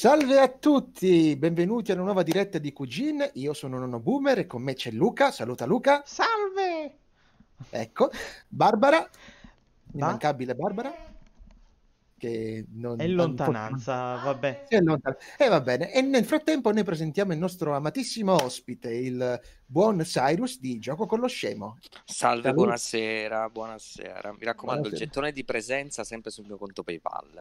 Salve a tutti, benvenuti alla nuova diretta di Cugin. Io sono Nono Boomer e con me c'è Luca. Saluta Luca. Salve! Ecco, Barbara, immancabile Barbara. Che non, È lontananza, vabbè. È lontana. E va bene. E nel frattempo noi presentiamo il nostro amatissimo ospite, il buon Cyrus di Gioco con lo Scemo. Salve, Salute. buonasera, buonasera. Mi raccomando, Buonasera. il gettone di presenza sempre sul mio conto PayPal.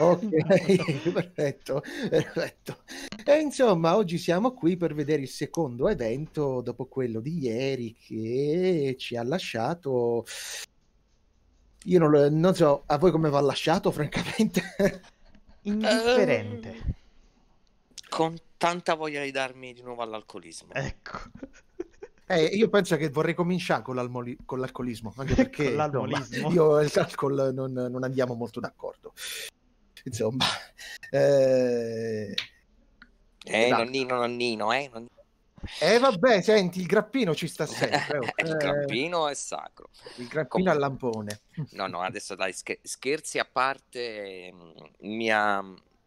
Ok, perfetto, perfetto. E insomma, oggi siamo qui per vedere il secondo evento dopo quello di ieri che ci ha lasciato. Io non, lo- non so a voi come va lasciato, francamente. Indifferente. Con tanta voglia di darmi di nuovo all'alcolismo. Ecco. Eh, io penso che vorrei cominciare con, con l'alcolismo, anche perché l'alcolismo. io e l'alcol non, non andiamo molto d'accordo. Insomma, eh, Eh, Dai. nonnino, nonnino, eh? non- eh, vabbè, senti, il grappino ci sta sempre. oh. il Eh, grappino è sacro. il grappino al lampone. No, no, adesso dai, scher- scherzi a parte, ehm, mi ha,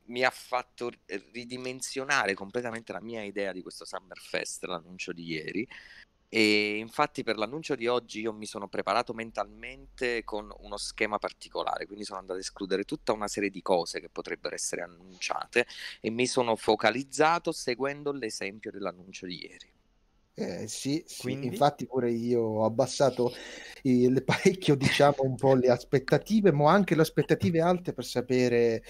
mi ha fatto ridimensionare completamente la mia idea di questo Summerfest, l'annuncio di ieri. E infatti per l'annuncio di oggi io mi sono preparato mentalmente con uno schema particolare, quindi sono andato ad escludere tutta una serie di cose che potrebbero essere annunciate e mi sono focalizzato seguendo l'esempio dell'annuncio di ieri. Eh, sì, sì, Quindi? infatti pure io ho abbassato il parecchio, diciamo, un po' le aspettative, ma anche le aspettative alte per sapere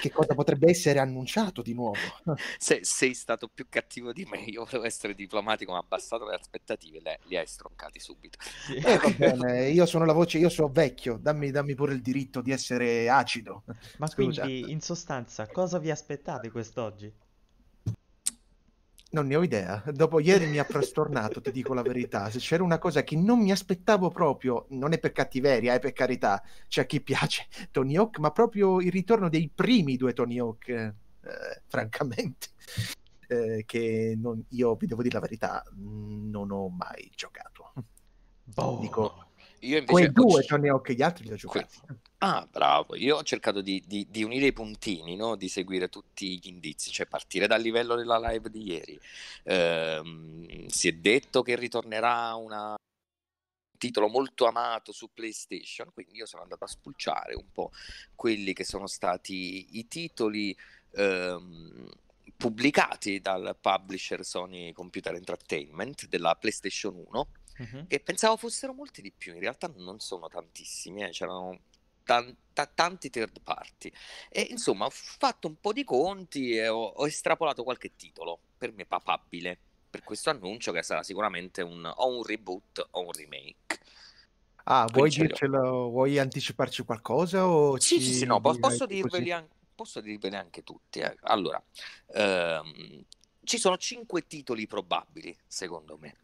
che cosa potrebbe essere annunciato di nuovo. Se sei stato più cattivo di me, io volevo essere diplomatico, ma abbassato le aspettative, le, li hai stroncati subito. Sì. Eh, va bene, io sono la voce, io sono vecchio, dammi, dammi pure il diritto di essere acido. Ma Scusa. quindi, in sostanza, cosa vi aspettate quest'oggi? Non ne ho idea. Dopo ieri mi ha frastornato, ti dico la verità. Se c'era una cosa che non mi aspettavo proprio, non è per cattiveria, è per carità, c'è a chi piace Tony Hawk, ma proprio il ritorno dei primi due Tony Hawk, eh, francamente, eh, che non- io vi devo dire la verità, non ho mai giocato. Boh. Dico, Io invece Quei due c- Tony Hawk, gli altri li ho giocati. Ah, bravo. Io ho cercato di, di- di unire i puntini, no? Di seguire tutti gli indizi, cioè partire dal livello della live di ieri. Ehm, si è detto che ritornerà una- un titolo molto amato su PlayStation, quindi io sono andato a spulciare un po' quelli che sono stati i titoli ehm, pubblicati dal publisher Sony Computer Entertainment della PlayStation 1 Mhm. che pensavo fossero molti di più, in realtà non sono tantissimi, eh, c'erano tan- ta- tanti third party. E insomma, ho fatto un po' di conti e ho, ho estrapolato qualche titolo per me papabile per questo annuncio che sarà sicuramente un, o un reboot o un remake. Ah, vuoi dircelo, vuoi anticiparci qualcosa o Sì, sì, sì, no, posso dirveli, an- posso dirveli anche tutti. eh. Allora, ehm, ci sono cinque titoli probabili, secondo me.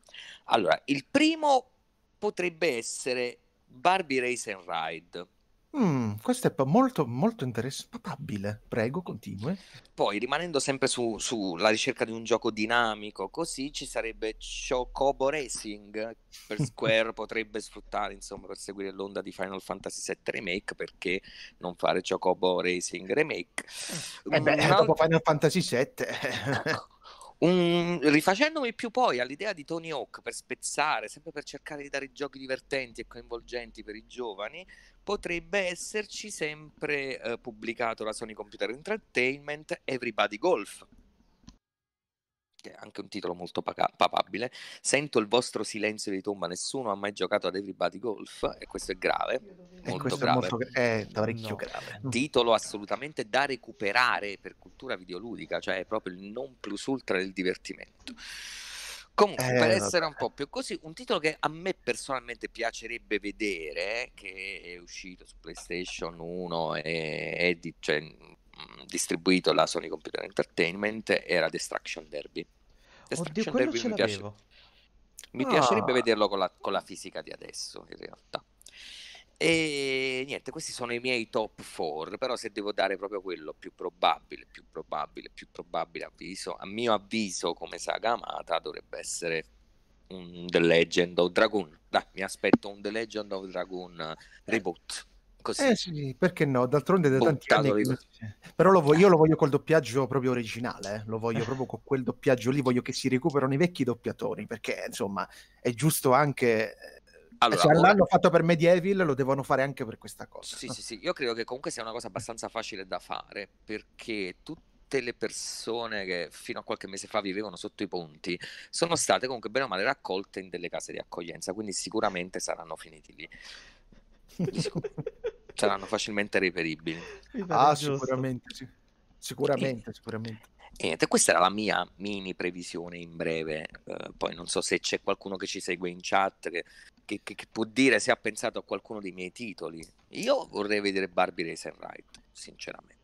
Allora, il primo potrebbe essere Barbie Race and Ride. Mm, questo è molto, molto interessante. Prego, continui. Poi, rimanendo sempre su- sulla ricerca di un gioco dinamico, così ci sarebbe Chocobo Racing per Square, potrebbe sfruttare, insomma, per seguire l'onda di Final Fantasy VII Remake, perché non fare Chocobo Racing Remake? Eh beh, Un alt- dopo Final Fantasy VII. Ecco. Un- rifacendomi più poi all'idea di Tony Hawk per spezzare, sempre per cercare di dare giochi divertenti e coinvolgenti per i giovani, potrebbe esserci sempre eh, pubblicato da Sony Computer Entertainment Everybody Golf. Che è anche un titolo molto paca- papabile. Sento il vostro silenzio di tomba, nessuno ha mai giocato ad Everybody Golf e questo è grave, E molto questo è grave molto è parecchio No. grave. titolo assolutamente da recuperare per cultura videoludica, cioè è proprio il non plus ultra del divertimento. Comunque, Eh, per essere un po' più così, un titolo che a me personalmente piacerebbe vedere, che è uscito su PlayStation 1 e è di- cioè, distribuito da Sony Computer Entertainment, era Destruction Derby. Oddio, Destruction quello Derby mi piace- mi Ah. piacerebbe vederlo con la, con la fisica di adesso, in realtà. E niente, questi sono i miei top 4, però se devo dare proprio quello più probabile, più probabile, più probabile avviso, a mio avviso come saga amata dovrebbe essere un The Legend of Dragoon. Dai, mi aspetto un The Legend of Dragoon reboot. Così. Eh sì, perché no? D'altronde da tanti anni... Che- Però lo voglio, io lo voglio col doppiaggio proprio originale, eh. lo voglio proprio con quel doppiaggio lì, voglio che si recuperano i vecchi doppiatori, perché insomma è giusto anche... Allora, se ora- l'hanno fatto per Medieval lo devono fare anche per questa cosa. Sì, sì, sì, io credo che comunque sia una cosa abbastanza facile da fare perché tutte le persone che fino a qualche mese fa vivevano sotto i ponti sono state comunque bene o male raccolte in delle case di accoglienza, quindi sicuramente saranno finiti lì, saranno facilmente reperibili. Ah, giusto. sicuramente, sì. Sicuramente, sicuramente. E niente, questa era la mia mini previsione in breve. eh, poi non so se c'è qualcuno che ci segue in chat che, che- che- che può dire se ha pensato a qualcuno dei miei titoli. Io vorrei vedere Barbie Race and Ride, sinceramente.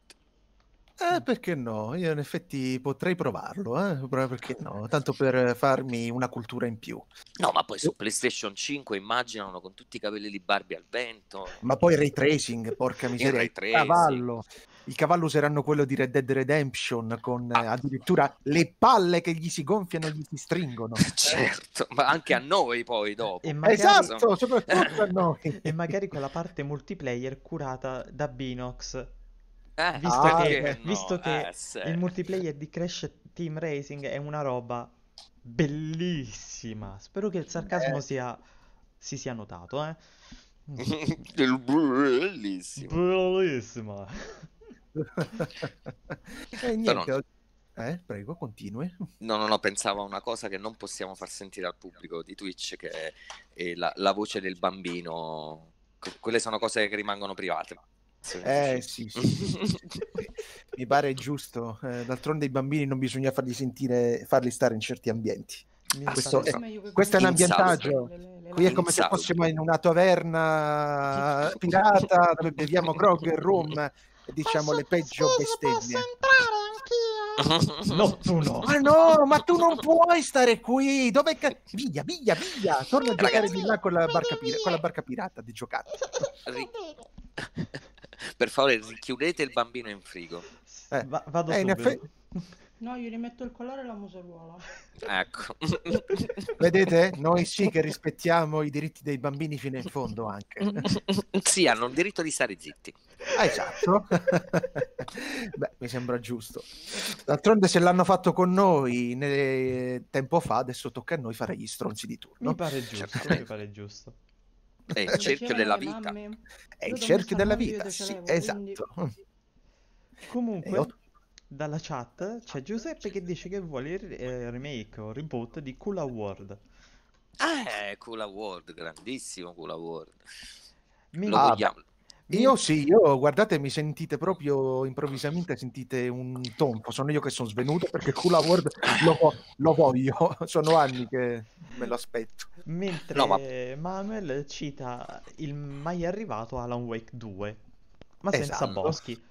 Eh, perché no? Io in effetti potrei provarlo, eh? Perché no? Tanto per farmi una cultura in più. No, ma poi su PlayStation 5 immaginano con tutti i capelli di Barbie al vento. Ma poi ray tracing, porca miseria, ray il tracing. cavallo. Il cavallo useranno quello di Red Dead Redemption con eh, Ah. addirittura le palle che gli si gonfiano e gli si stringono. Certo, ma anche a noi poi dopo. E magari, Esatto, soprattutto a noi. e magari con la parte multiplayer curata da Binox. Eh, Visto Ah, che, no? visto che Eh, il multiplayer di Crash Team Racing è una roba bellissima. Spero che il sarcasmo Eh. sia, si sia notato, eh. Bellissimo. Bellissima. e niente. Eh, prego, continui. No, no, no, pensavo a una cosa che non possiamo far sentire al pubblico di Twitch, che è, è la, la voce del bambino. Que- Quelle sono cose che rimangono private. Eh sì, sì, sì, sì, sì. mi pare giusto. Eh, d'altronde i bambini non bisogna farli sentire, farli stare in certi ambienti. Ah, questo pare- è- che questo è un ambientaggio. Qui è come se fossimo in una taverna pirata dove beviamo grog e rum e diciamo le peggio bestemmie. No, tu no. Ma no, ma tu non puoi stare qui. Dove ca- via, via, via. Torna a giocare Ragazzi. di là con la barca, pira- con la barca pirata di giocare. Ri- per favore, richiudete il bambino in frigo. Eh, Va- vado eh, subito. effe- No, io rimetto il collare e la museruola. Ecco. Vedete? Noi sì che rispettiamo i diritti dei bambini fino in fondo anche. sì, hanno il diritto di stare zitti. Ah, esatto. Beh, mi sembra giusto. D'altronde se l'hanno fatto con noi ne- tempo fa, adesso tocca a noi fare gli stronzi di Mi turno. pare giusto, mi pare giusto. È il cerchio della vita. mamme, È il cerchio della vita, sì, esatto. Comunque, E ho- dalla chat c'è Giuseppe che dice che vuole il eh, remake o reboot di Cool Award. Eh, Cool Award, grandissimo Cool Award. Mi- Lo Ah, vogliamo. Io sì, io guardate, mi sentite proprio improvvisamente, sentite un tonfo, sono io che sono svenuto perché Cool Award lo, lo voglio, sono anni che me lo aspetto. Mentre No, ma- Manuel cita il mai arrivato Alan Wake 2, ma senza Esatto. boschi.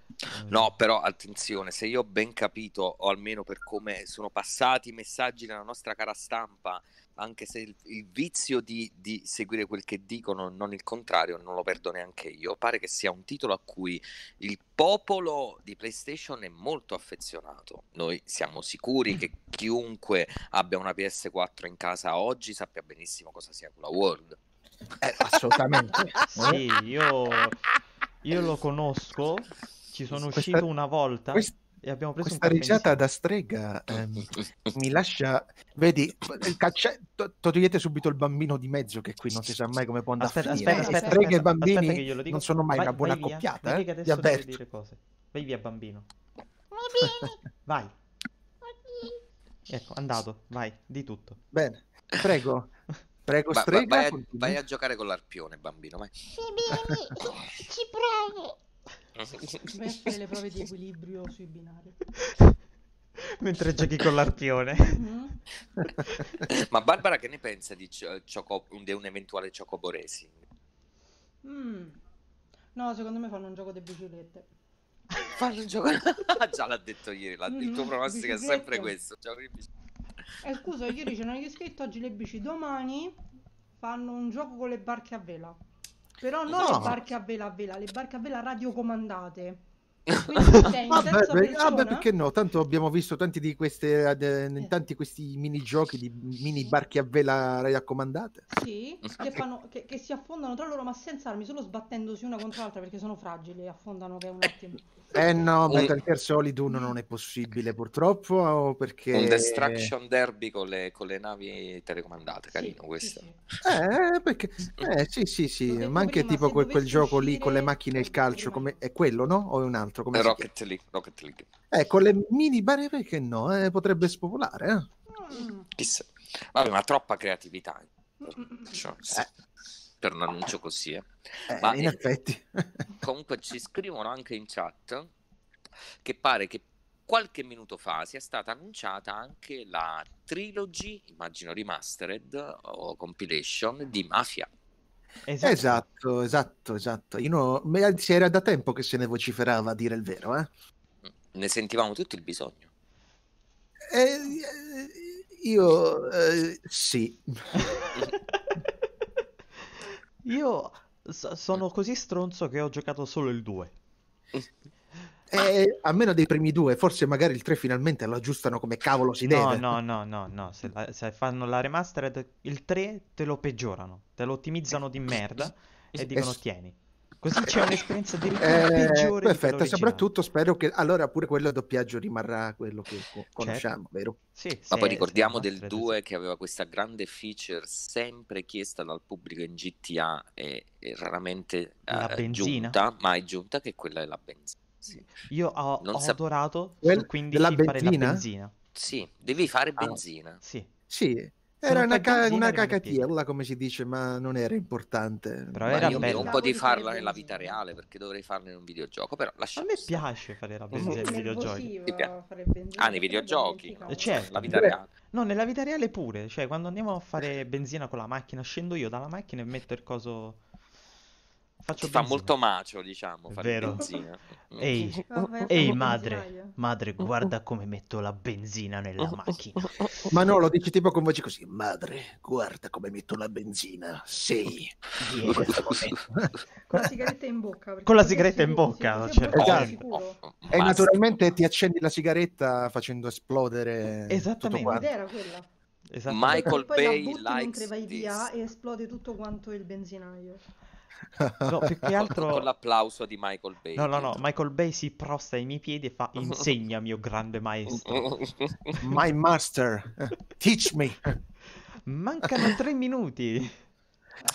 No, però attenzione, se io ho ben capito, o almeno per come sono passati i messaggi nella nostra cara stampa, anche se il, il vizio di, di seguire quel che dicono, non il contrario, non lo perdo neanche io, pare che sia un titolo a cui il popolo di PlayStation è molto affezionato. Noi siamo sicuri che chiunque abbia una PS4 in casa oggi sappia benissimo cosa sia quella World. Eh, assolutamente. Sì, io, io lo conosco, ci sono Questa- uscito una volta Quest- e abbiamo preso questa risata da strega ehm, mi lascia... Vedi, caccia- to- togliete subito il bambino di mezzo che qui non si sa mai come può andare Aspetta, a finire. aspetta, aspetta, streghe e aspetta, bambini non sono mai Vai- una buona vai via, coppiata, vedi eh? deve avverto. dire cose. Vai via, bambino. Vai. Ecco, andato, vai, di tutto. Bene, prego, prego strega. vai, a, continui. vai a giocare con l'arpione, bambino, vai. Ci provo. Vai a fare le prove di equilibrio sui binari. Mentre giochi con l'arpione. Mhm. Ma Barbara che ne pensa di, Cio- Choco- di un eventuale Chocobo Racing? Mm. No, secondo me fanno un gioco di biciclette. Fanno un gioco... Già l'ha detto ieri, l'ha- il tuo pronostico è sempre questo. Eh, scusa, ieri c'erano gli scritto oggi le bici, domani fanno un gioco con le barche a vela. Però non No. le barche a vela a vela, le barche a vela radiocomandate. Quindi Vabbè, persona? vabbè, perché no? Tanto abbiamo visto tanti di queste, eh, in tanti questi minigiochi di mini barchi a vela raccomandate. Sì, che, fanno, che, che si affondano tra loro ma senza armi, solo sbattendosi una contro l'altra perché sono fragili e affondano è un attimo. Eh no, Un- Metal Gear Solid 1 non è possibile purtroppo perché... Un Destruction Derby con le, con le navi telecomandate, Sì, carino sì, questo. sì. Eh, perché... eh, sì, sì, sì, detto ma anche prima, tipo quel, quel gioco lì con le macchine e il detto calcio, come... è quello, no? O è un altro? Come Rocket League, Rocket League. Eh, con le mini barre perché no? Eh, potrebbe spopolare, eh? Mm, Chissà. Vabbè, ma troppa creatività mm, mm, mm. cioè, sì, per un annuncio così. eh. Eh, Ma- in effetti. Comunque ci scrivono anche in chat che pare che qualche minuto fa sia stata annunciata anche la trilogy, immagino remastered o compilation di Mafia. Esatto. Esatto, esatto, esatto. Io no- me- si era da tempo che se ne vociferava, a dire il vero, eh? Ne sentivamo tutti il bisogno. Eh, eh, io eh, sì. Io s- sono così stronzo che ho giocato solo il 2. Eh, almeno dei primi due, forse magari il 3 finalmente lo aggiustano come cavolo si No, deve. no, no, no, no. Se, la- se fanno la remastered, il 3 te lo peggiorano, te lo ottimizzano di merda e dicono tieni. Così c'è un'esperienza addirittura Eh, peggiore di perfetto, soprattutto spero che allora pure quello doppiaggio rimarrà quello che Certo. co- conosciamo, vero? Sì, Ma se- poi ricordiamo se del remastered, 2 che aveva questa grande feature sempre chiesta dal pubblico in GTA e, e raramente La eh, benzina? giunta, mai giunta, che quella è la benzina. Sì, sì. Io ho, Non ho sap- adorato Quel- su 15 della fare la benzina? benzina. Sì, devi fare Ah. benzina. Sì, Sì, Se era una, ca- una cacatiella, come si dice, ma non era importante. Però Ma era io mi bello. rompo di farla nella vita reale perché dovrei farla in un videogioco, però a lasciamo me stare. piace fare la benzina nei videogiochi. Ah, nei videogiochi? Eh, certo. La vita reale. No, nella vita reale pure, cioè quando andiamo a fare benzina con la macchina, scendo io dalla macchina e metto il coso... Faccio fa molto macio, diciamo, fare vero. benzina. Ehi, vai a ehi madre, benzinaio. madre, guarda come metto la benzina nella macchina. Ma no, lo dici tipo con voce così, madre, guarda come metto la benzina. Sì. Yeah. Momento. Con la sigaretta in bocca. Con la sigaretta in bocca, sì, certo. Esatto. sicuro. E naturalmente ti accendi la sigaretta facendo esplodere tutto Esattamente. era quella. Esatto. Michael E Bay mentre vai via this. e esplode tutto quanto il benzinaio. No, più che altro... Con l'applauso di Michael Bay. No, no, no. Michael Bay si prosta ai miei piedi e fa insegna mio grande maestro. My master, teach me. Mancano tre minuti.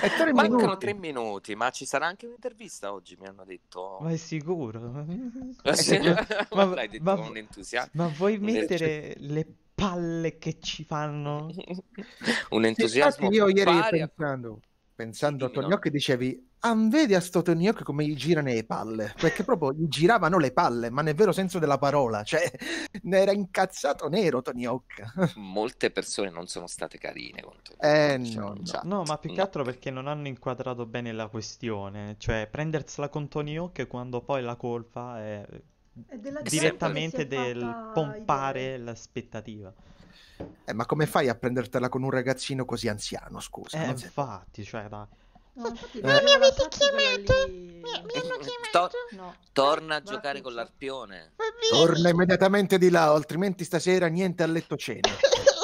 E tre Mancano minuti. tre minuti, ma ci sarà anche un'intervista oggi, mi hanno detto. Ma è sicuro? Sì, Ma- detto ma- con entusiasmo. Ma vuoi mettere le palle che ci fanno? Un entusiasmo infatti io ieri pari a- pensando, pensando a? Tony Hawk dicevi, ah, vedi a sto Tony Hawk come gli girano le palle, perché proprio gli giravano le palle, ma nel vero senso della parola, cioè ne era incazzato nero Tony Hawk. Molte persone non sono state carine con Tony Eh, Hawk, diciamo, no, no. No, ma più che No. altro perché non hanno inquadrato bene la questione. Cioè, prendersela con Tony Hawk quando poi la colpa è È direttamente del pompare idee. l'aspettativa. Eh, ma come fai a prendertela con un ragazzino così anziano, scusa? Eh, non infatti, cioè, dai. No, infatti, Eh. vedevo la chat quella lì- To- No. torna a giocare con Pizza. l'arpione. Torna immediatamente di là, altrimenti stasera niente a letto cena.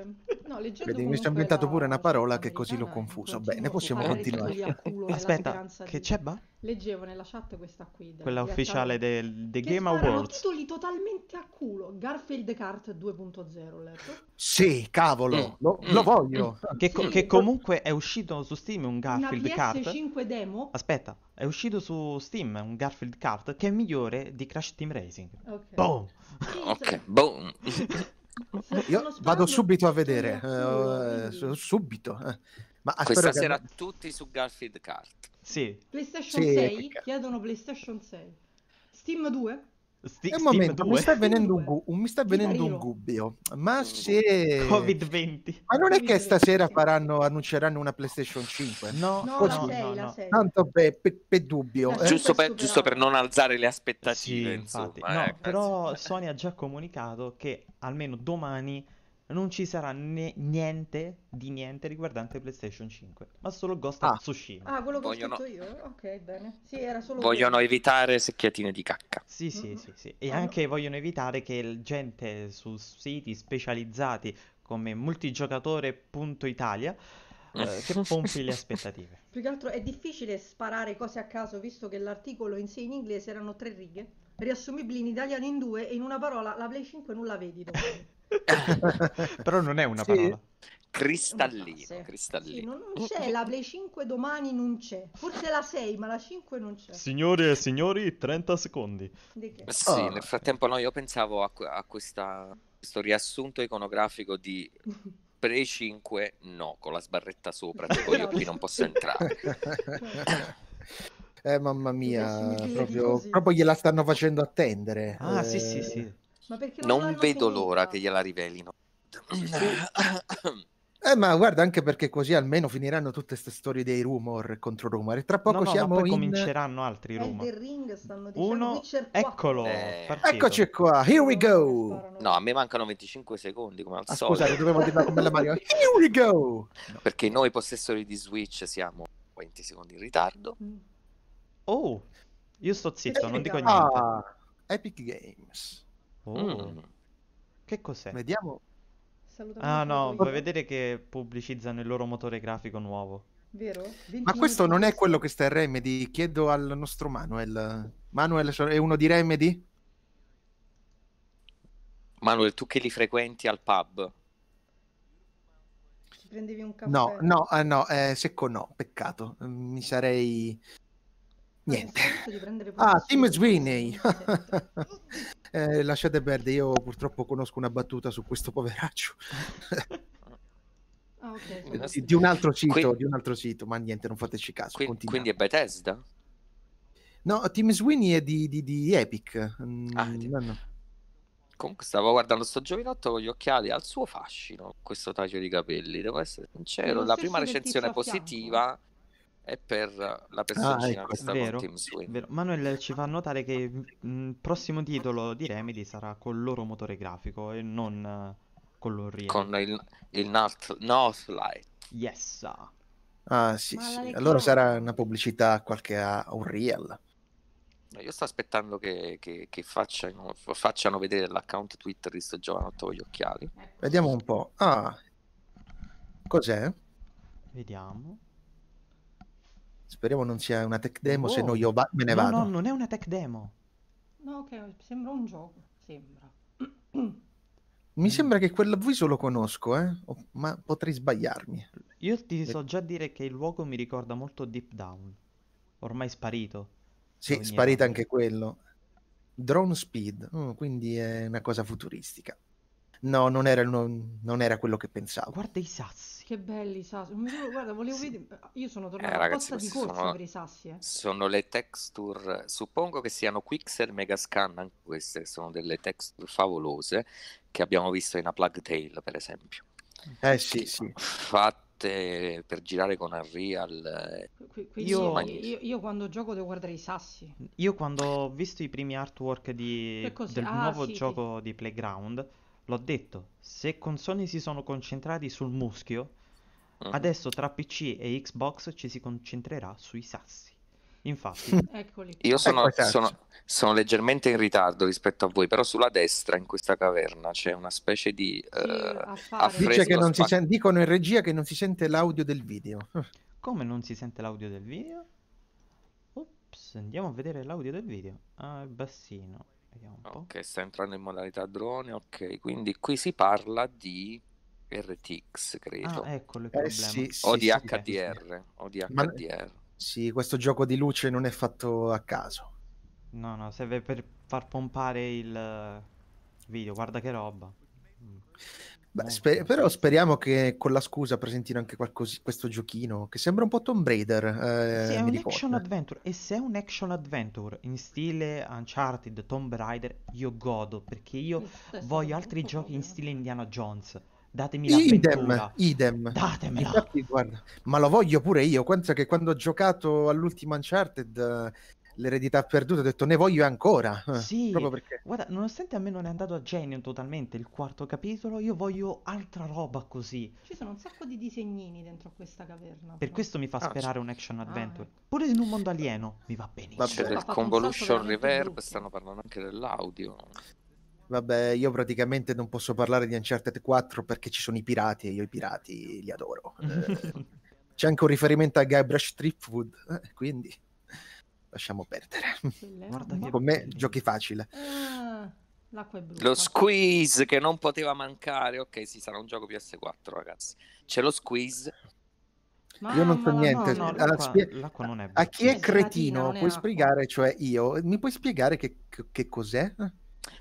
Comunque, no, leggendo Vedi, mi sono inventato la pure una parola che così l'ho confuso. Bene, possiamo continuare. Aspetta, che di- c'è, ba? Leggevo nella chat questa qui. della- Quella ufficiale del The che Game Awards. titoli totalmente a culo. Garfield Kart 2.0, ho letto. Sì, cavolo, Mm. lo, Mm. lo voglio. Che, co- Sì. che comunque è uscito su Steam un Una Garfield Kart. PS5 demo. Aspetta, è uscito su Steam un Garfield Kart che è migliore di Crash Team Racing. Ok. Boom! Sì, Ok, boom. sta- Io vado subito a vedere, eh, su- subito. eh. Ma Questa che- sera tutti su Garfield Kart. Sì. PlayStation Sì, 6, perché- chiedono PlayStation 6. Steam 2? Sti- Un momento, 2, mi sta venendo un, gu- un- mi sta venendo un dubbio. Ma se... Covid-20. Ma non è che stasera Sì. faranno, annunceranno una PlayStation 5? No, No, Così. la no, 6, no, la no. 6. Tanto per, per- per dubbio. Eh. Giusto per, giusto per non alzare le Sì, aspettative, infatti. insomma. No, eh, però. Sony ha già comunicato che almeno domani non ci sarà ne- niente di niente riguardante PlayStation 5, ma solo Ghost of Ah. Tsushima. Ah, quello che Vogliono- ho scritto io? Ok, bene. Sì, era solo Vogliono quello. evitare secchiatine di cacca. Sì, sì, Mm. sì, sì. E Ah, no. anche vogliono evitare che gente su siti specializzati come multigiocatore.italia eh, che pompi le aspettative. Più che altro è difficile sparare cose a caso, visto che l'articolo in sé in inglese erano tre righe, riassumibili in italiano in due, e in una parola la Play 5 non la vedi domani. Però non è una Sì. parola. Cristallino, Sì, cristallino. non, non c'è la Play 5 domani, non c'è. Forse la 6, ma la 5 non c'è. Signore e signori, 30 secondi. Sì, Ah. nel frattempo no, io pensavo a, a questa- questo riassunto iconografico di Play 5 no, con la sbarretta sopra, tipo io qui non posso entrare. Eh, mamma mia, proprio, proprio gliela stanno facendo attendere. Ah, Eh, sì, sì, sì. Ma perché non, Non vedo l'ora che gliela rivelino. Eh, ma guarda, anche perché così almeno finiranno tutte queste storie dei rumor contro rumor. E tra poco No, no, ma siamo poi in... cominceranno altri Elden rumor. Ring stanno dicendo Uno, Witcher 4. eccolo, Eh. Eccoci qua, here we go. No, a me mancano 25 secondi come al Ah, solito. scusate, dovevo dirla come la Mario. Here we go. Perché noi possessori di Switch siamo 20 secondi in ritardo. Mm. Oh, io sto zitto, non dico niente. Ah, Epic Games. Oh, Mm. che cos'è? Vediamo. Assolutamente Ah no, vuoi vedere che pubblicizzano il loro motore grafico nuovo? Vero? 20 Ma questo non è quello che sta in Remedy. Chiedo al nostro Manuel. Manuel è uno di Remedy? Manuel, tu che li frequenti al pub? Ti prendevi un caffè? No, no, eh, no, eh, secco no, peccato. Mi sarei... Niente. Ah, Tim Sweeney. Eh, lasciate perdere, io purtroppo conosco una battuta su questo poveraccio. Ah, ok. Sono di, di un altro sito, Qui- di un altro sito, ma niente, non fateci caso. Qui- continuiamo. quindi è Bethesda? No, Tim Sweeney è di, di- di Epic. Mm, Ah, no, no. Comunque stavo guardando sto giovinotto con gli occhiali, ha il suo fascino questo taglio di capelli, devo essere sincero. La prima recensione tizio a fianco. È per la personcina ecco, che sta vero, con vero. Manuel ci fa notare che mm, il prossimo titolo di Remedy sarà col loro motore grafico e non eh, con l'Unreal. Con il, il North, Northlight. Yes. ah. Ah, sì, sì. Allora sarà una pubblicità a qualche a Unreal. Io sto aspettando che, che- che facciano, facciano vedere l'account Twitter di sto giovanotto con gli occhiali. Vediamo un po'. Ah, cos'è? Vediamo. Speriamo non sia una tech demo, se Wow. no io va- me ne No, vado. no, non è una tech demo. No, ok, sembra un gioco. Sembra. Mi sembra che quel viso lo conosco, eh? Ma potrei sbagliarmi. Io ti so già dire che il luogo mi ricorda molto Deep Down. Ormai sparito. Sì, anno. anche quello. Drone Speed, mm, quindi è una cosa futuristica. No, non era, il no- non era quello che pensavo. Guarda i sassi. Che belli i sassi. Non Guarda, volevo Sì. vedere. Io sono tornato Eh, ragazzi, apposta di questi corsa sono- per i sassi. Eh. Sono le texture, suppongo che siano Quixel Megascan, anche queste che sono delle texture favolose che abbiamo visto in A Plug Tale, per esempio. Eh sì, sì. Fatte per girare con Unreal. eh, Qui- Io- io... Io, io quando gioco devo guardare i sassi. Io quando ho visto i primi artwork di- Che del Ah, nuovo sì, sì. gioco di Playground, l'ho detto, se con Sony si sono concentrati sul muschio, mhm. adesso tra PC e Xbox ci si concentrerà sui sassi. Infatti, Eccoli. Io sono, Ecco, sono- sono leggermente in ritardo rispetto a voi, però sulla destra in questa caverna c'è una specie di... Sì, eh, a fare. fresco Dice che non si spa- sen- dicono in regia che non si sente l'audio del video. come non si sente l'audio del video? Ops, andiamo a vedere l'audio del video. Ah, il bassino. Vediamo un po'. Ok, sta entrando in modalità drone, ok, quindi qui si parla di RTX, credo, Ah, eccolo il Eh problema. sì, sì, o di sì, HDR, o di Ma- HDR. Sì, questo gioco di luce non è fatto a caso. No, no, serve per far pompare il eh, video, guarda che roba. Mm. Beh, Molto. spe- però speriamo che con la scusa presentino anche qualcosa, questo giochino che sembra un po' Tomb Raider. eh, Sì, è mi un action adventure e se è un action adventure in stile Uncharted, Tomb Raider, io godo perché io Questo è voglio altri giochi in proprio. stile Indiana Jones. Datemi Idem, l'avventura. idem. Datemela. Infatti, guarda, ma lo voglio pure io. Pensa che quando ho giocato all'ultimo Uncharted, l'eredità perduta, ho detto ne voglio ancora. eh, Sì, proprio perché... guarda, nonostante a me non è andato a genio totalmente il quarto capitolo, io voglio altra roba così. Ci sono un sacco di disegnini dentro a questa caverna. Per però. questo mi fa Ah, sperare un action adventure. ecco. Pure in un mondo alieno mi va benissimo. Vabbè. C'è del convolution reverb, brutto. stanno parlando anche dell'audio. Vabbè, io praticamente non posso parlare di Uncharted 4 perché ci sono i pirati e io i pirati li adoro. Eh, c'è anche un riferimento a Guybrush Threepwood, eh, quindi lasciamo perdere. Guarda ma- che Con me giochi facile. Ah, l'acqua è brutta. Lo squeeze che non poteva mancare. Ok, sì, sarà un gioco PS4, ragazzi. C'è lo squeeze. Io non so niente. No, no, Allora, l'acqua, spie- l'acqua non è A chi è È gelatina, cretino, puoi acqua. spiegare, cioè io, mi puoi spiegare che, che- che cos'è?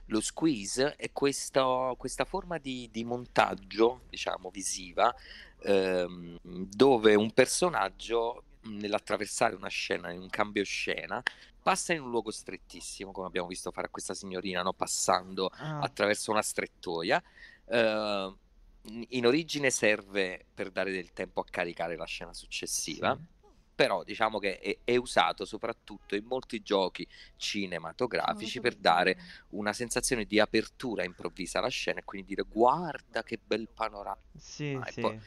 Lo squeeze è questo- questa forma di, di montaggio, diciamo, visiva, ehm, dove un personaggio, nell'attraversare una scena, in un cambio scena, passa in un luogo strettissimo, come abbiamo visto fare a questa signorina, no? passando Ah, attraverso una strettoia. Eh, in origine serve per dare del tempo a caricare la scena successiva, sì. però diciamo che è, è usato soprattutto in molti giochi cinematografici per dare una sensazione di apertura improvvisa alla scena e quindi dire guarda che bel panorama. Sì, Ah, sì. poi-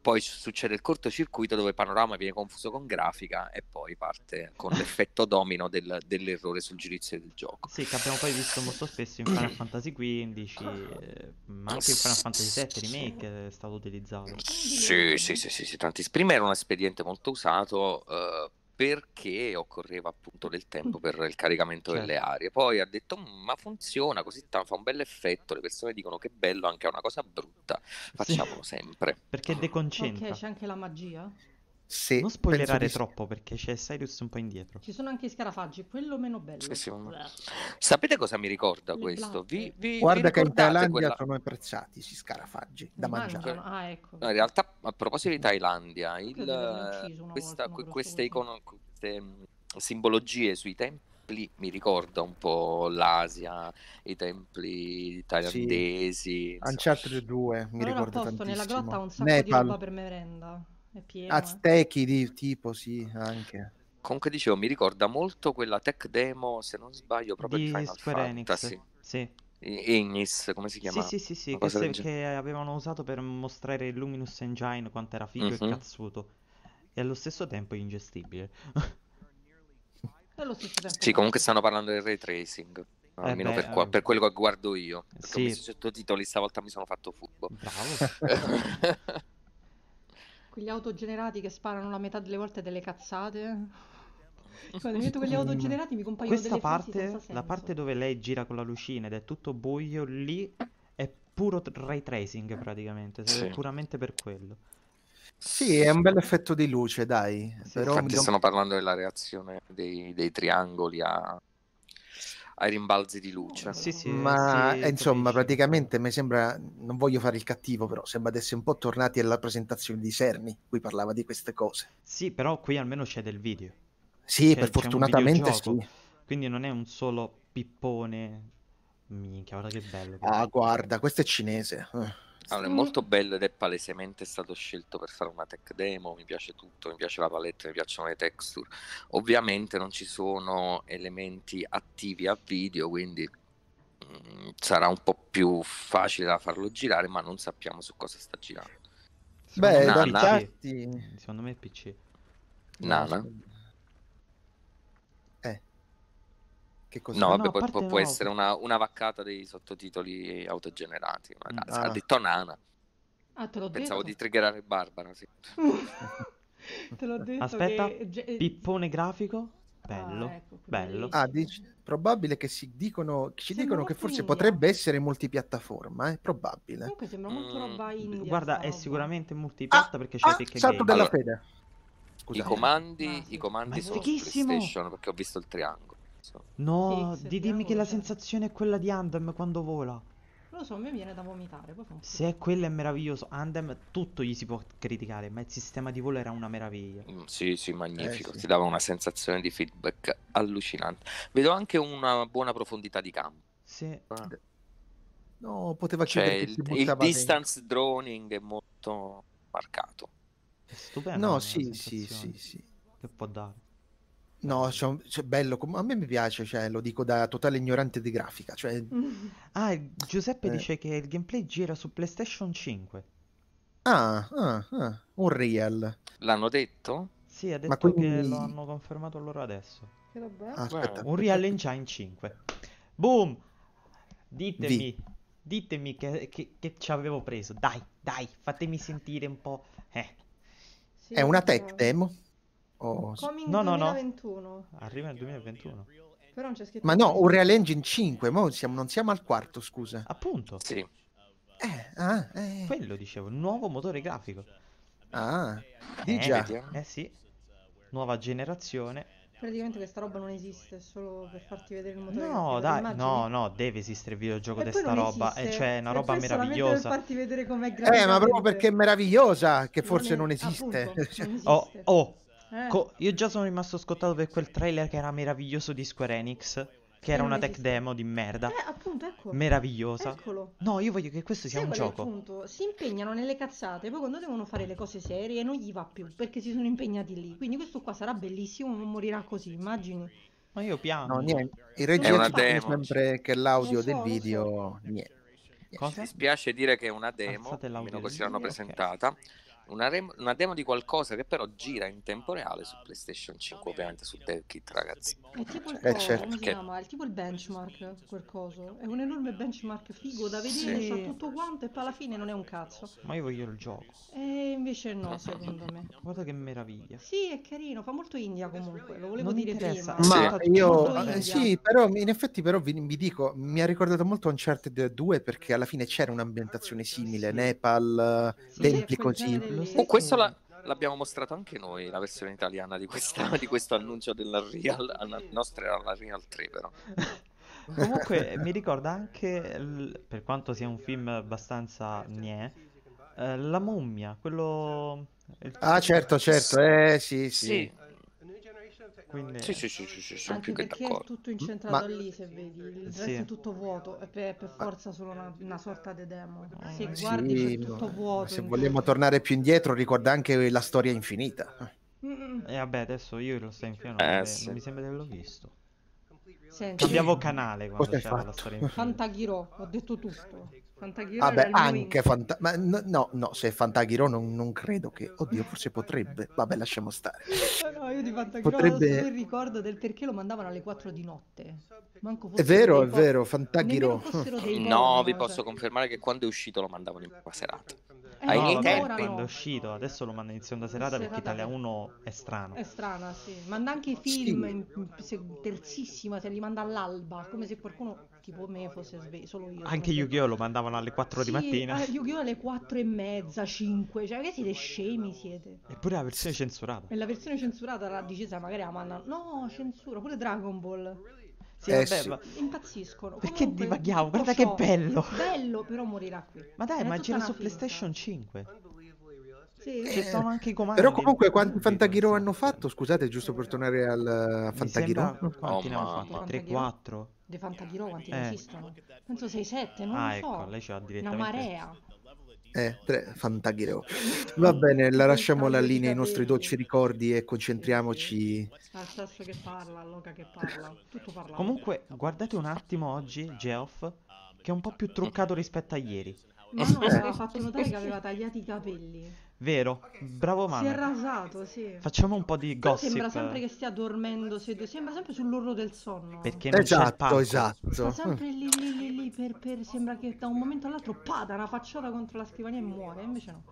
Poi succede il cortocircuito dove panorama viene confuso con grafica e poi parte con l'effetto domino del- dell'errore sul giudizio del gioco. Sì, che abbiamo poi visto molto spesso in Final Fantasy XV, eh, ma anche in Final Fantasy VII Remake è stato utilizzato. Sì, sì, sì, sì, sì, tanti. Prima era un espediente molto usato eh, perché occorreva appunto del tempo per il caricamento Certo. delle aree. Poi ha detto, "Mm, ma funziona così, ta- fa un bel effetto, le persone dicono che bello, anche è una cosa brutta, facciamolo sempre. Perché deconcentra. Ok, c'è anche la magia. Sì, Non spoilerare di sì. troppo perché c'è Cyrus un po' indietro. Ci sono anche i scarafaggi, quello meno bello. Sì, sì, ma-. Sapete cosa mi ricorda Le questo? Vi, vi- vi Guarda che in Thailandia quella- sono apprezzati si scarafaggi da Mangiano. mangiare. Ah, ecco. No, in realtà, a proposito di Thailandia, il, questa- volta, queste, icono- queste mh, simbologie sui templi mi ricorda un po' l'Asia, i templi thailandesi. insomma. Uncharted 2 mi a ricorda posto, nella tantissimo. grotta un sacco di roba Nepal, per merenda. È pieno. eh. Aztechi di tipo, sì, anche. Comunque dicevo, mi ricorda molto quella tech demo, se non sbaglio, proprio di Di Final Square Enix. Fantasy. Sì. I- Ignis, come si Sì, chiama? sì, sì, sì, Una che, se- che avevano usato per mostrare il Luminous Engine quanto era figo e Mhm. cazzuto. E allo stesso tempo ingestibile. Allo stesso tempo Sì, comunque no. stanno parlando del ray tracing. Almeno Eh beh, per, qua- eh. per quello che guardo io. Perché Sì. ho messo i sottotitoli, stavolta mi sono fatto furbo. Bravo. Quegli autogenerati che sparano la metà delle volte delle cazzate. Quando metto quegli autogenerati mi compaiono Questa delle frasi parte, la parte dove lei gira con la lucina ed è tutto buio, lì è puro ray tracing praticamente, Sì. è puramente per quello. Sì, è un bel effetto di luce, dai. Sì, Però mi Infatti stanno parlando della reazione dei, dei triangoli a- ai rimbalzi di luce. Sì, sì, Ma si eh, insomma, capisce. praticamente mi sembra, non voglio fare il cattivo, però sembra di essere un po' tornati alla presentazione di Serni, cui parlava di queste cose. Sì, però qui almeno c'è del video. Sì, C'è- per fortunatamente sì. Quindi non è un solo pippone. Minchia, guarda che bello. che Ah, guarda, questo è cinese. Eh. Allora, è molto bello ed è palesemente stato scelto per fare una tech demo. Mi piace tutto, mi piace la palette, mi piacciono le texture. Ovviamente non ci sono elementi attivi a video, quindi mm, sarà un po' più facile da farlo girare, ma non sappiamo su cosa sta girando. Secondo Beh, PC. dati... Secondo me è PC. Nana? Eh. Che cos'è? No, No, vabbè, a poi può, può no. essere una, una vaccata dei sottotitoli autogenerati. Ma Ah. Ha detto Nana. Ah, te l'ho Pensavo di detto. triggerare Barbara. Sì. Te l'ho detto Aspetta, che... ge- Pippone grafico? Ah, Bello. ecco, bello. Ah, dici- probabile che si dicono, ci Sembra dicono che forse India. potrebbe essere multipiattaforma, è probabile. Comunque sembra molto Mm, roba indie. Guarda, è roba. sicuramente multipiatta perché c'è Ah, Epic salto della Allora, fede. I Scusa. comandi, Ah, sì. i comandi sono! PlayStation perché ho visto il triangolo. No, se di- dimmi che la sensazione è quella di Andem quando vola. Non lo so, a me viene da vomitare. Poi fa un Se è quello è meraviglioso. Andem tutto gli si può criticare, ma il sistema di volo era una meraviglia. Mm, Sì, sì, magnifico. Eh, sì. Ti dava una sensazione di feedback allucinante. Vedo anche una buona profondità di campo. Sì. Ah. No, poteva Cioè, chiudere che il, si il buttava dentro. distance droning è molto marcato. È stupendo. No, la sì, sì, sensazione sì, sì. Che può dare. No, c'è, c'è bello, a me mi piace, cioè, lo dico da totale ignorante di grafica, cioè, Ah, Giuseppe Eh. dice che il gameplay gira su PlayStation 5. ah, ah, ah, un real. L'hanno detto? Sì, ha detto Ma che quindi- lo hanno confermato loro adesso. Che? Ah, aspetta, Un Real Engine 5. Boom! Ditemi, Vi. ditemi che, che, che ci avevo preso. Dai, dai, fatemi sentire un po'. Eh, Sì, è una tech demo? O- Coming No, no, no. 2021. arriva nel 2021. Però non c'è scritto. Ma no, un Real Engine 5, mo siamo- non siamo al quarto, scusa. Appunto, Sì. Eh, ah, eh, quello dicevo, nuovo motore grafico. ah, di Eh, già. Eh sì, nuova generazione. Praticamente questa roba non esiste, è solo per farti vedere il motore. No, grafico, dai, immagini? no, no, deve esistere il videogioco E di sta non roba. E esiste. cioè, è una E roba meravigliosa. Per farti vedere com'è Eh, ma proprio perché è meravigliosa, che forse è- non esiste. appunto, Cioè, non Oh, esiste. oh, Eh, co- io già sono rimasto scottato per quel trailer che era meraviglioso di Square Enix, che era non una tech esiste. demo di merda, eh, appunto, ecco. meravigliosa. Eccolo. No, io voglio che questo sia Sai un gioco. punto? Si impegnano nelle cazzate, poi quando devono fare le cose serie non gli va più, perché si sono impegnati lì. Quindi questo qua sarà bellissimo, non morirà così, immagini. Ma io piango. no, niente. In regia una ci dicono demo. sempre che l'audio so, del lo so. video, niente. Cosa? Mi spiace dire che è una demo, almeno così l'hanno video, ok. Una, rem- una demo di qualcosa che però gira in tempo reale su PlayStation 5, ovviamente su DevKit, ragazzi. È tipo il Eh, certo. chiama? È tipo il benchmark, quel coso. È un enorme benchmark figo da vedere, Sì. tutto quanto e poi alla fine non è un cazzo. Ma io voglio il gioco. E invece no, secondo me. Guarda che meraviglia. Sì, è carino, fa molto India comunque, lo volevo Non dire prima. Sì. Ma Molto io eh, sì, però in effetti però vi, vi dico, mi ha ricordato molto Uncharted 2 perché alla fine c'era un'ambientazione simile, Nepal, Sì, quel così. Oh, questo che- la- l'abbiamo mostrato anche noi, la versione italiana di, questa- di questo annuncio della Real. La nostra era la Real 3, però. Comunque mi ricorda anche, l- per quanto sia un film abbastanza niè, eh, La mummia, quello... il- Ah, certo, certo, eh sì, sì. Sì, Quindi... sì, sì, sì, sì, sì, sono Anche più che perché è d'accordo. tutto incentrato Ma- lì, se vedi, il resto Sì. è tutto vuoto, è per, per forza solo una, una sorta di demo. Se Ah, guardi Sì, c'è tutto vuoto. se vogliamo tutto. tornare più indietro, ricorda anche la storia infinita. E vabbè, adesso io lo sto infiando, Eh, sì. non mi sembra di averlo visto. Senti, Cambiavo canale quando c'era la storia infinita. Fantaghiro, ho detto tutto. Fantaghiro Vabbè, anche Fanta... ma no, no, no, se è Fantaghiro non, non credo che... Oddio, forse potrebbe. Vabbè, lasciamo stare. No, io di Fantaghiro Potrebbe- solo il ricordo del perché lo mandavano alle 4 di notte. Manco È vero, è po- vero, Fantaghiro... No, vi cioè. posso confermare che quando è uscito lo mandavano in prima serata. Eh, Ai No, miei vabbè, tempi. quando è uscito, adesso lo manda in seconda serata perché Italia per- 1 è strano. È strana, sì. Manda anche i film Sì. in- se- terzissima, se li manda all'alba, come se qualcuno tipo me fosse sveglio, solo io. Anche Yu-Gi-Oh! lo mandavano alle 4 di Sì, mattina. eh, Yu-Gi-Oh! alle 4 e mezza, 5, cioè che siete scemi siete. Eppure la versione censurata. E la versione censurata la decisa magari la mandano. No, censura, pure Dragon Ball. Sì, Eh, vabbè, sì. ma... Impazziscono. Perché Comunque, divaghiamo? Guarda che bello. Bello, però morirà qui. Ma dai, È ma una su. PlayStation 5. Sì. Ci sono anche i comandi. Però comunque quanti Fantaghiro hanno fatto? Scusate, giusto per tornare al Fantaghiro. sembra... Quanti Oh, ne hanno mamma. fatti? Fantaghiro? 3-4? De Fantaghiro quanti Eh. ne esistono? Penso 6-7, non Ah, lo ecco, so. lei ce l'ha Una direttamente. marea. Eh, tre, Fantaghiro. Va bene, la lasciamo la linea ai nostri dolci ricordi e concentriamoci. Al che parla, all'oca che parla, tutto parla. Comunque, guardate un attimo oggi Geoff, che è un po' più truccato rispetto a ieri. Ma no, aveva fatto notare che aveva tagliati i capelli. Vero? Bravo Si è Mame. rasato, sì. Facciamo un po' di Però gossip. sembra sempre che stia dormendo, sed- sembra sempre sull'orlo del sonno. Perché non c'è il Esatto, palco. Sta esatto. sempre lì, lì, lì, lì, per, per- sembra che da un momento all'altro pada una facciata contro la scrivania e muore, invece no.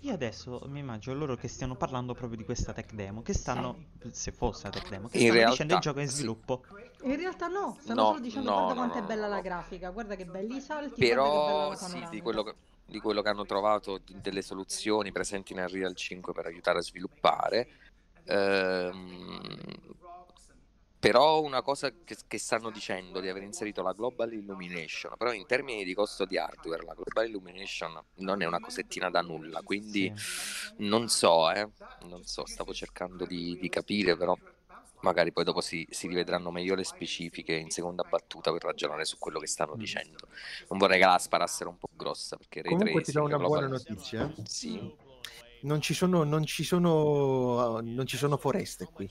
Io adesso mi immagino loro che stiano parlando proprio di questa tech demo. Che stanno, se fosse la tech demo, che In stanno realtà, dicendo il gioco è in sì. sviluppo. In realtà no, stanno No, solo dicendo no, guarda no, quanto no, è bella no, la no. grafica, guarda che belli i salti, guarda che bella Però la sì, panoramica. di quello, che, di quello che hanno trovato, delle soluzioni presenti nel Real 5 per aiutare a sviluppare. Ehm, però una cosa che, che stanno dicendo di aver inserito la Global Illumination, però in termini di costo di hardware, la Global Illumination non è una cosettina da nulla, quindi Sì. non so, eh, non so, stavo cercando di, di capire, però magari poi dopo si, si rivedranno meglio le specifiche in seconda battuta per ragionare su quello che stanno Mm. dicendo. Non vorrei che la sparassero un po' grossa perché Ray Comunque ti do una buona notizia. eh. Sì. Non ci sono, non ci sono, non ci sono foreste qui.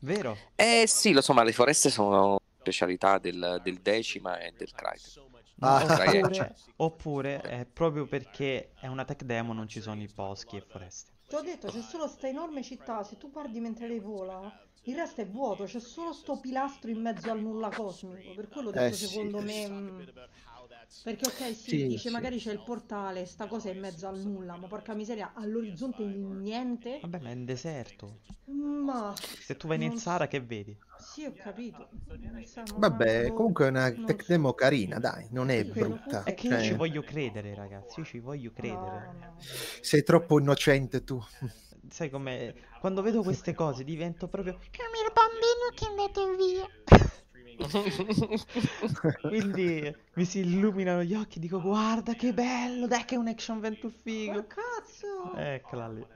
Vero? Eh sì, lo so, ma le foreste sono specialità del, del Decima e del Crytek. Ah. oppure, oppure è proprio perché è una tech demo non ci sono i boschi e foreste. Ti ho detto, c'è solo sta enorme città, se tu guardi mentre lei vola, il resto è vuoto, c'è solo sto pilastro in mezzo al nulla cosmico, per quello ho detto Eh sì. secondo me... mm, Perché ok, sì, Sì, dice sì. magari c'è il portale, sta cosa è in mezzo al nulla, ma porca miseria, all'orizzonte niente. Vabbè, ma è in deserto. Ma Se tu vai non so. Sahara, che vedi? Sì, ho capito. Vabbè, comunque è una tech so. demo carina, dai, non è Sì, brutta. È che Cioè- io ci voglio credere, ragazzi. Io ci voglio credere. No, no. Sei troppo innocente tu. Sai come quando vedo queste cose divento proprio come il bambino che è andato via. Quindi mi si illuminano gli occhi e dico guarda che bello, dai che è un action Ma figo. cazzo! Eccola lì.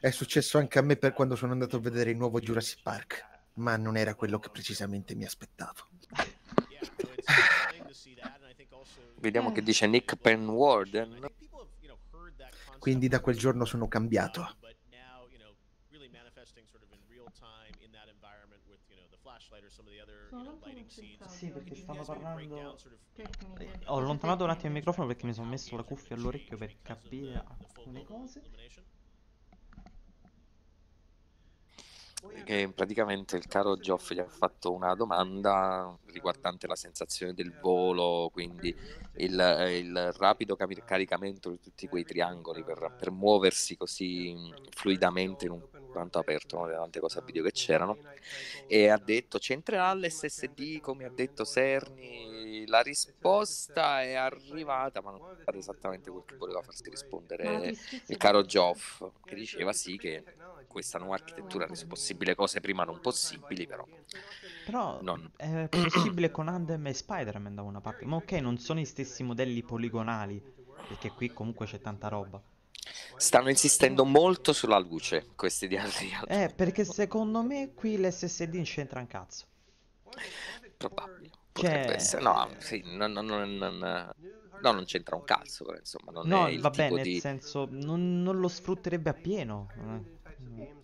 È successo anche a me per quando sono andato a vedere il nuovo Jurassic Park, ma non era quello che precisamente mi aspettavo. Vediamo che dice Nick Penwarden. Quindi da quel giorno sono cambiato. Sono molto Sì, perché stanno parlando. Ho allontanato un attimo il microfono perché mi sono messo la cuffia all'orecchio per capire alcune cose. Che praticamente il caro Geoff gli ha fatto una domanda riguardante la sensazione del volo, quindi il, il rapido caricamento di tutti quei triangoli per, per muoversi così fluidamente in un quanto aperto, una delle tante cose a video che c'erano. E ha detto: c'entrerà l'SSD come ha detto Serni? La risposta è arrivata, ma non è esattamente quel che voleva farsi rispondere il caro Geoff, che diceva sì che questa nuova architettura ha reso possibile cose prima non possibili, però Però Non- è possibile con Andem e Spider-Man da una parte. Ma ok, non sono i stessi modelli poligonali. Perché qui comunque c'è tanta roba. Stanno insistendo molto sulla luce questi di Unreal. Eh, perché secondo me qui l'SSD non c'entra un cazzo. Probabile. Potrebbe Cioè- essere. No, sì, non, non- non- non- no, non c'entra un cazzo, però insomma, non No, è il vabbè, tipo nel di... senso, non, non lo sfrutterebbe appieno. Eh.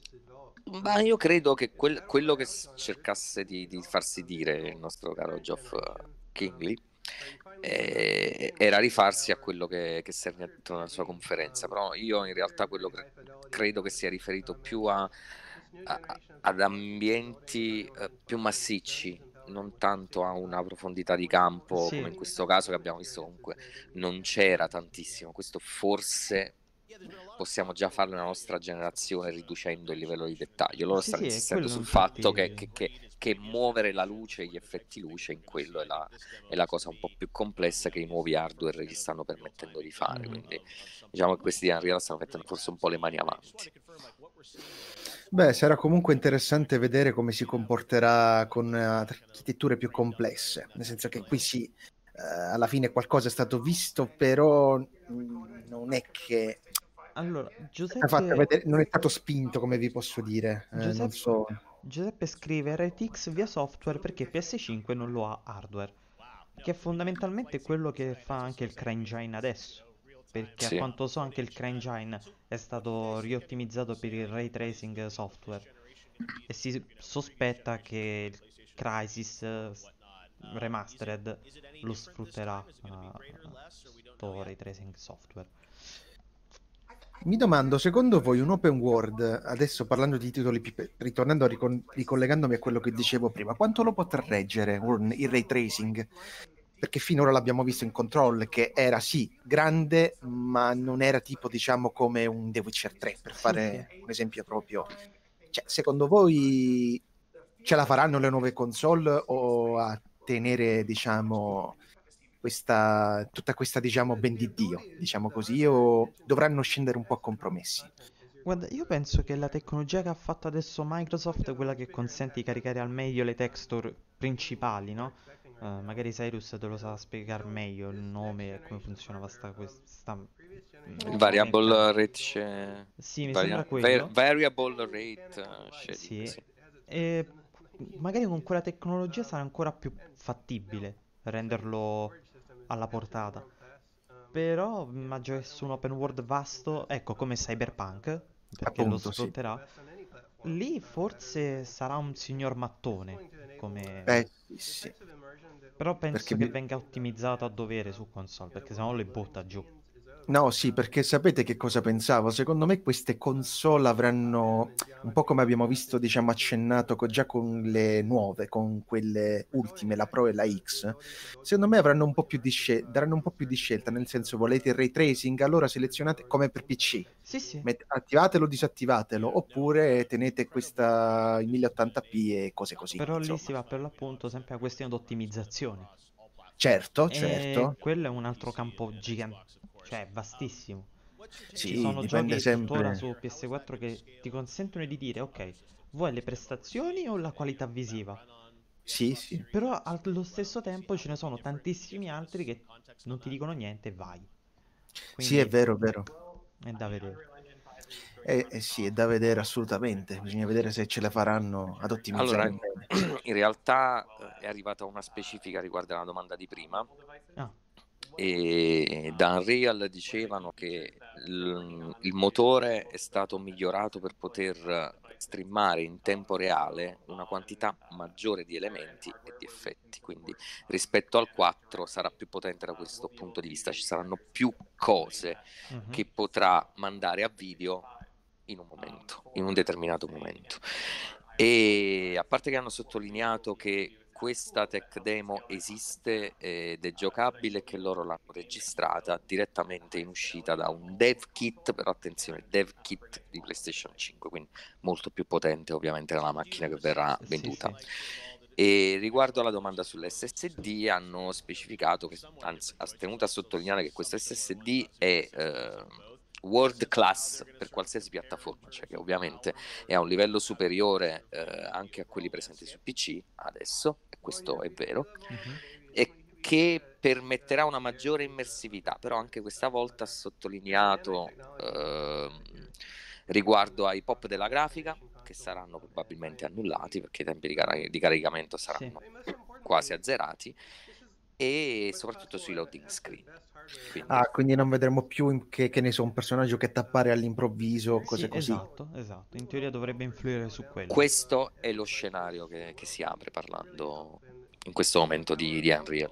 Ma io credo che quel- quello che cercasse di, di farsi dire il nostro caro Geoff Kingley era rifarsi a quello che, che Serni ha detto nella sua conferenza, però io in realtà quello che credo che sia riferito più a, a- ad ambienti eh, più massicci, non tanto a una profondità di campo Sì. come in questo caso che abbiamo visto comunque non c'era tantissimo, questo forse possiamo già farlo nella nostra generazione riducendo il livello di dettaglio. Loro Sì, stanno sì, insistendo sul fatto che, che- che- che muovere la luce e gli effetti luce in quello è la, è la cosa un po' più complessa che i nuovi hardware gli stanno permettendo di fare. Mhm. Quindi diciamo che questi di Unreal stanno mettendo forse un po' le mani avanti. Beh, sarà comunque interessante vedere come si comporterà con eh, architetture più complesse, nel senso che qui sì, eh, alla fine qualcosa è stato visto, però mh, non è che Allora, Giuseppe, vedere- non è stato spinto, come vi posso dire. eh, non Giuseppe- so. Giuseppe scrive RTX via software perché PS5 non lo ha hardware. Che è fondamentalmente quello che fa anche il CryEngine adesso. Perché Sì. a quanto so anche il CryEngine è stato riottimizzato per il ray tracing software. E si sospetta che il Crysis eh, Remastered lo sfrutterà questo ray tracing software. Mi domando, secondo voi un open world, adesso parlando di titoli, ritornando, ricon- ricollegandomi a quello che dicevo prima, quanto lo potrà reggere un- il ray tracing? Perché finora l'abbiamo visto in Control, che era sì grande, ma non era tipo, diciamo, come un The Witcher 3, per fare un esempio proprio. Cioè, secondo voi ce la faranno le nuove console o a tenere, diciamo, questa, tutta questa, diciamo, ben di Dio, diciamo così, o dovranno scendere un po' a compromessi? Guarda, io penso che la tecnologia che ha fatto adesso Microsoft è quella che consente di caricare al meglio le texture principali, no? Eh, magari Cyrus te lo sa spiegare meglio il nome e come funzionava sta, questa... mm, Il variable rate c'è- Sì, mi varia- sembra quello. var- variable rate eh, shading, Sì. sì. E magari con quella tecnologia sarà ancora più fattibile renderlo alla portata. Però immagino che su un open world vasto, ecco come Cyberpunk, perché lo Appunto, sì. sfrutterà, lì forse sarà un signor mattone, come... Eh, sì, sì. Però penso perché che venga ottimizzato a dovere su console, perché sennò le butta giù. No, sì, perché sapete che cosa pensavo? Secondo me queste console avranno, un po' come abbiamo visto, diciamo, accennato co- già con le nuove, con quelle ultime, la Pro e la X, secondo me avranno un po' più di scel- daranno un po' più di scelta, nel senso volete il ray tracing, allora selezionate come per PC, Sì, sì. Met- attivatelo o disattivatelo, oppure tenete questa in 1080p e cose così. Però lì insomma. si va per l'appunto sempre a questione di ottimizzazione. Certo, E certo. quello è un altro campo gigante, cioè vastissimo. Sì, Ci sono giochi sempre. su PS4 che ti consentono di dire, ok, vuoi le prestazioni o la qualità visiva? Sì, sì. Però allo stesso tempo ce ne sono tantissimi altri che non ti dicono niente e vai. Sì, è Quindi vero, è vero. è da vedere. Eh, eh sì, è da vedere assolutamente. Bisogna vedere se ce la faranno ad ottimizzare Allora, in realtà eh, è arrivata una specifica riguardo alla domanda di prima Ah, e da Unreal dicevano che il, il motore è stato migliorato per poter streamare in tempo reale una quantità maggiore di elementi e di effetti, quindi rispetto al 4 sarà più potente da questo punto di vista, ci saranno più cose mhm. che potrà mandare a video in un momento, in un determinato momento. E a parte che hanno sottolineato che questa tech demo esiste ed è giocabile e che loro l'hanno registrata direttamente in uscita da un dev kit, però attenzione, dev kit di PlayStation 5, quindi molto più potente ovviamente della macchina che verrà Sì, venduta. sì. E riguardo alla domanda sull'SSD hanno specificato, che, anzi ha tenuto a sottolineare che questo SSD è eh, world class per qualsiasi piattaforma, cioè che ovviamente è a un livello superiore eh, anche a quelli presenti su PC adesso, e questo è vero, Mhm. e che permetterà una maggiore immersività, però anche questa volta ha sottolineato ehm, riguardo ai pop della grafica che saranno probabilmente annullati perché i tempi di, cara- di caricamento saranno quasi azzerati e soprattutto sui loading screen. Quindi, Ah, quindi non vedremo più che, che ne so, un personaggio che t'appare all'improvviso, cose Sì, così. esatto, esatto. In teoria dovrebbe influire su quello. questo è lo scenario che, che si apre parlando in questo momento di, di Unreal.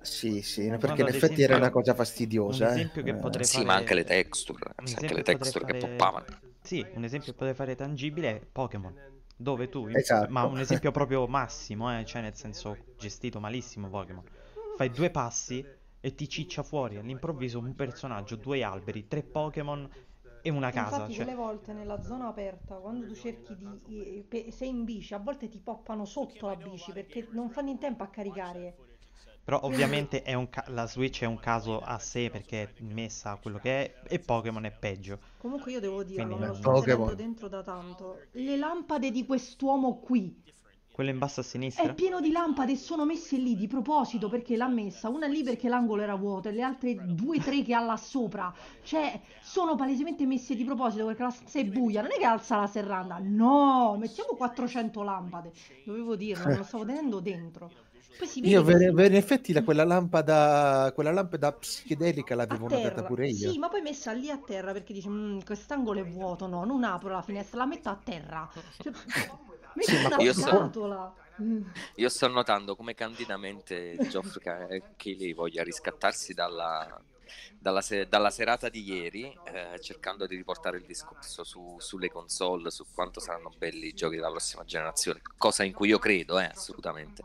Sì, sì, perché in effetti era esempio, una cosa Un fastidiosa. esempio che eh. potrei Sì, fare... ma anche le texture, anche le che texture che potrei poppavano. fare... Sì, un esempio che potrei fare tangibile è Pokémon, dove tu... Esatto. Ma un esempio proprio massimo, eh, cioè nel senso gestito malissimo Pokémon. Fai due passi e ti ciccia fuori all'improvviso un personaggio, due alberi, tre Pokémon e una casa. Infatti, Cioè... quelle volte nella zona aperta, quando tu cerchi di. eh, sei in bici, a volte ti poppano sotto la bici perché non fanno in tempo a caricare. Però ovviamente è un ca- la Switch è un caso a sé perché è messa a quello che è e Pokémon è peggio. Comunque, io devo dirlo, Quindi me lo non- sto dentro da tanto. Le lampade di quest'uomo qui Quello in basso a è sinistra? pieno di lampade e sono messe lì di proposito perché l'ha messa. Una lì perché l'angolo era vuoto e le altre due, tre che ha là sopra. Cioè, sono palesemente messe di proposito perché la stanza è buia. Non è che alza la serranda. No, mettiamo 400 lampade. Dovevo dirlo, me lo stavo tenendo dentro. Poi si vede Io che ver- in effetti la- quella lampada, quella lampada psichedelica l'avevo notata pure io. Sì, ma poi messa lì a terra perché dice, "Mm, quest'angolo è vuoto. No, non apro la finestra, la metto a terra. Cioè, metti ma una io so- scatola. Mm. Io sto notando come candidamente Geoff Keighley voglia riscattarsi dalla, dalla, se- dalla serata di ieri, eh, cercando di riportare il discorso su- sulle console, su quanto saranno belli i giochi della prossima generazione, cosa in cui io credo, eh, assolutamente.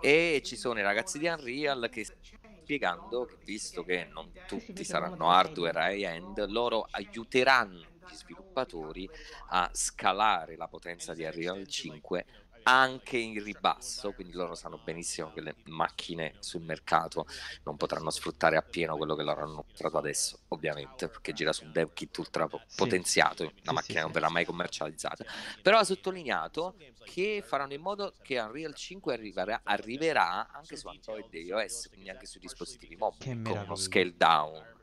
E ci sono i ragazzi di Unreal che spiegando che visto che non tutti saranno hardware high-end, loro aiuteranno gli sviluppatori a scalare la potenza di Unreal 5 anche in ribasso, quindi loro sanno benissimo che le macchine sul mercato non potranno sfruttare appieno quello che loro hanno mostrato adesso, ovviamente, perché gira su un dev kit ultra po- Sì. potenziato, la Sì, macchina sì, non verrà mai commercializzata. Però ha sottolineato che faranno in modo che Unreal 5 arriverà, arriverà anche su Android e iOS, quindi anche sui dispositivi mobili, con uno scale down.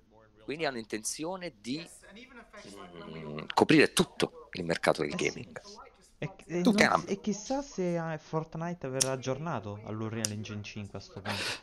Quindi hanno intenzione di mm, coprire tutto il mercato del gaming. E, e non- e chissà se eh, Fortnite verrà aggiornato all'Unreal Engine 5 a sto punto.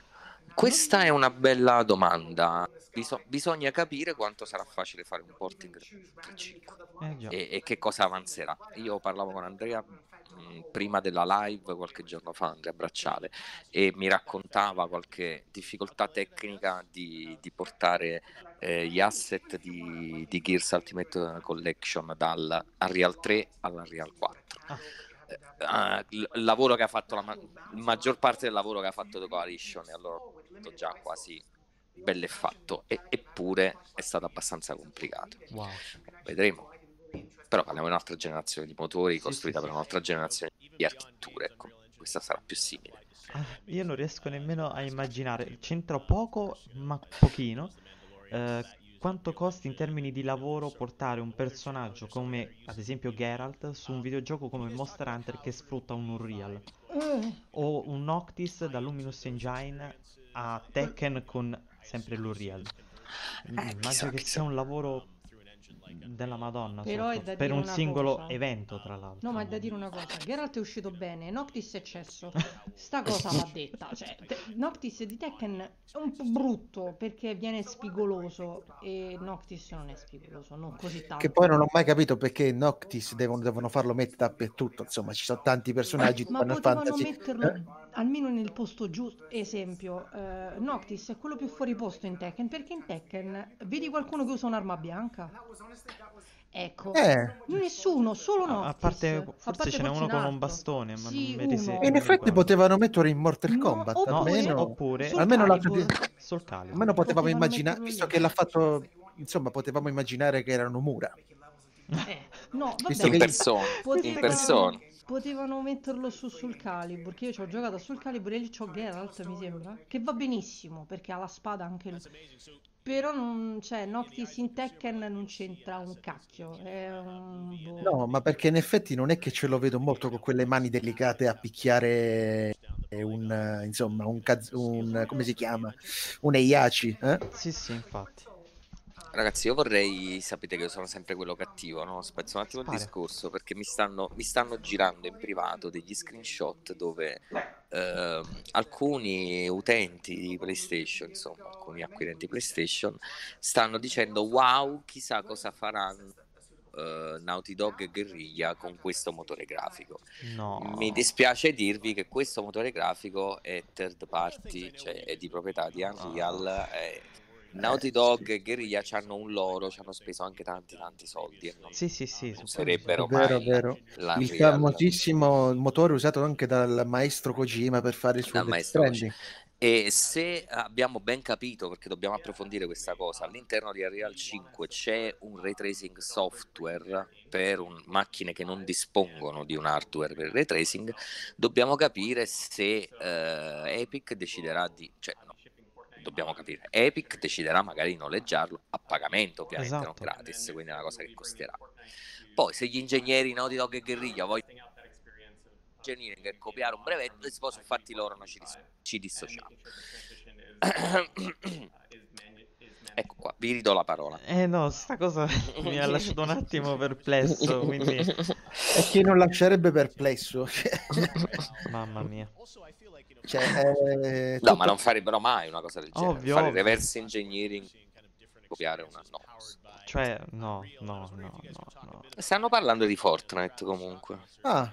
Questa è una bella domanda. biso- bisogna capire quanto sarà facile fare un porting 3.5 Eh e, e che cosa avanzerà. Io parlavo con Andrea mh, prima della live qualche giorno fa, Andrea Bracciale, e mi raccontava qualche difficoltà tecnica di, di portare eh, gli asset di, di Gears Ultimate Collection dal Unreal 3 all'Unreal 4. Ah. Eh, il il lavoro che ha fatto la ma- maggior parte del lavoro che ha fatto The Coalition e allora ho già quasi bello e fatto e- eppure è stato abbastanza complicato. Wow. vedremo. Però parliamo di un'altra generazione di motori costruita per un'altra generazione di architetture. Ecco questa sarà più simile. Ah, io non riesco nemmeno a immaginare, c'entra poco, ma pochino, eh, quanto costi in termini di lavoro portare un personaggio come, ad esempio, Geralt su un videogioco come Monster Hunter che sfrutta un Unreal, Eh, o un Noctis da Luminous Engine a Tekken con sempre l'Unreal. Immagino chissà, che chissà. sia un lavoro della Madonna Però è da per dire un una singolo cosa. evento, tra l'altro. No, ma è da dire una cosa, Geralt è uscito bene, Noctis è cesso. Sta cosa va detta, cioè, te- Noctis di Tekken è un po' brutto perché viene spigoloso e Noctis non è spigoloso, non così tanto. Che poi non ho mai capito perché Noctis devono, devono farlo mettere dappertutto. Insomma, ci sono tanti personaggi di Ma Final potevano Fantasy. metterlo Eh, almeno nel posto giusto. Esempio, eh, Noctis è quello più fuori posto in Tekken perché in Tekken vedi qualcuno che usa un'arma bianca? Ecco, Eh, nessuno, solo Noctis. a parte, A forse parte ce n'è uno un con un bastone, ma Sì, non mi e non in effetti potevano metterlo in Mortal No, Kombat. oppure- No, almeno, oppure Sul almeno la- Calibur. sul Calibur. almeno potevamo Potevano immaginare, visto che l'ha fatto, insomma, potevamo immaginare che erano mura. Eh, no, vabbè, in persona potevano, in persona potevano metterlo su sul Calibur, che io ci ho giocato sul Calibur e lì c'ho Geralt, mi sembra, che va benissimo perché ha la spada anche lui. Però non c'è Noctis in Tekken non c'entra un cacchio, è un boh. No, ma perché in effetti non è che ce lo vedo molto con quelle mani delicate a picchiare un, eh, insomma, un, kaz- un come si chiama? Un Eiaci, eh? Sì, sì, infatti. Ragazzi, io vorrei, sapete che io sono sempre quello cattivo, no? Spezzo un attimo il Spara. discorso perché mi stanno, mi stanno girando in privato degli screenshot dove ehm, alcuni utenti di PlayStation, insomma, alcuni acquirenti PlayStation, stanno dicendo wow, chissà cosa faranno eh, Naughty Dog e Guerriglia con questo motore grafico. No. Mi dispiace dirvi che questo motore grafico è third party, cioè è di proprietà di Unreal. è- Naughty Dog e Guerriglia hanno un loro, ci hanno speso anche tanti tanti soldi non, Sì, sì, sì. non sarebbero vero, vero. la- Il famosissimo motore usato anche dal maestro Kojima per fare il suo Stranding. E se abbiamo ben capito, perché dobbiamo approfondire questa cosa, all'interno di Unreal 5 c'è un ray tracing software per un- macchine che non dispongono di un hardware per il ray tracing, dobbiamo capire se eh, Epic deciderà di... Cioè, dobbiamo capire, Epic deciderà magari di noleggiarlo a pagamento, ovviamente non Esatto. gratis, quindi è una cosa che costerà. Poi se gli ingegneri Naughty Dog e Guerriglia vogliono engineering e copiare un brevetto, si possono fatti loro, noi ci, dis- ci dissociamo. ecco qua, vi ridò la parola. Eh no, sta cosa mi ha lasciato un attimo perplesso, quindi... E chi non lascerebbe perplesso? Mamma mia. Cioè, eh, No, tutto- ma non farebbero mai una cosa del genere. Ovvio, Fare ovvio. reverse engineering, copiare una no. Cioè, no, no, no, no, no. Stanno parlando di Fortnite comunque. Ah,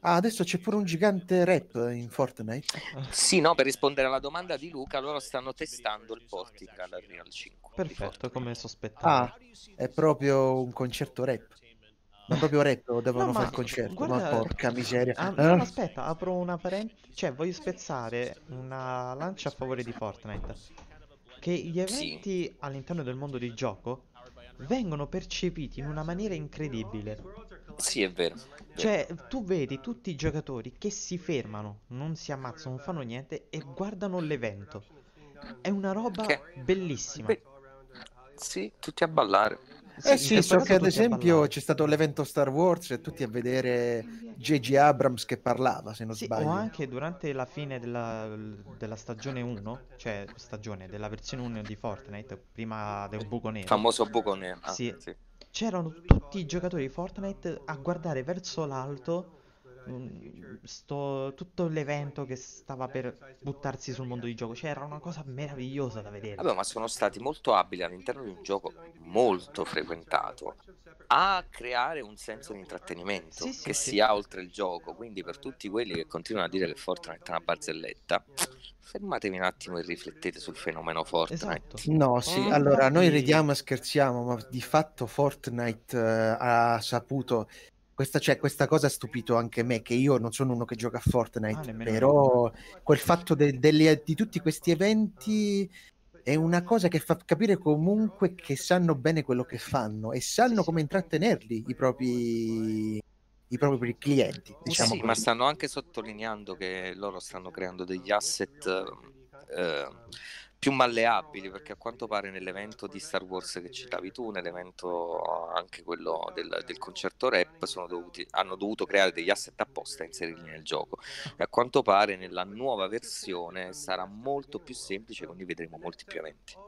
ah, adesso c'è pure un gigante rap in Fortnite. Sì, no, per rispondere alla domanda di Luca, loro stanno testando il porting alla Real 5. di Perfetto, come Ah, sospettavo. è proprio un concerto rap. Ma proprio rap devono No, fare il concerto? guarda- Ma porca miseria. Ah, Eh? no, aspetta, apro una parentesi. Cioè, voglio spezzare una lancia a favore di Fortnite. Che gli eventi all'interno del mondo di gioco vengono percepiti in una maniera incredibile. Sì, è vero. Cioè, tu vedi tutti i giocatori che si fermano, non si ammazzano, non fanno niente e guardano l'evento. È una roba Che- bellissima. Beh, sì, tutti a ballare. Eh in sì, questo so che ad esempio c'è stato l'evento Star Wars e tutti a vedere J.J. Abrams che parlava, se non Sì, sbaglio. o anche durante la fine della, della stagione 1, cioè stagione della versione 1 di Fortnite, prima del buco Il nero, famoso buco nero. Ah, Sì. sì. C'erano tutti i giocatori di Fortnite a guardare verso l'alto mm, sto- tutto l'evento che stava per buttarsi sul mondo di gioco. Cioè, era una cosa meravigliosa da vedere. Vabbè, ma sono stati molto abili all'interno di un gioco molto frequentato a creare un senso di intrattenimento Sì, sì, che sì. sia oltre il gioco. Quindi, per tutti quelli che continuano a dire che Fortnite è una barzelletta, fermatevi un attimo e riflettete sul fenomeno Fortnite. Esatto. No, sì, Oh, allora noi infatti- ridiamo e scherziamo, ma di fatto Fortnite eh, ha saputo. Questa, cioè, questa cosa ha stupito anche me, che io non sono uno che gioca a Ah, Fortnite, nemmeno però quel fatto de- delle- di tutti questi eventi è una cosa che fa capire comunque che sanno bene quello che fanno e sanno come intrattenerli i propri, i propri clienti, diciamo sì, ma stanno anche sottolineando che loro stanno creando degli asset eh, più malleabili, perché a quanto pare nell'evento di Star Wars che citavi tu, nell'evento anche quello del, del concerto rap, sono dovuti, hanno dovuto creare degli asset apposta e inserirli nel gioco. E a quanto pare nella nuova versione sarà molto più semplice, quindi vedremo molti più eventi.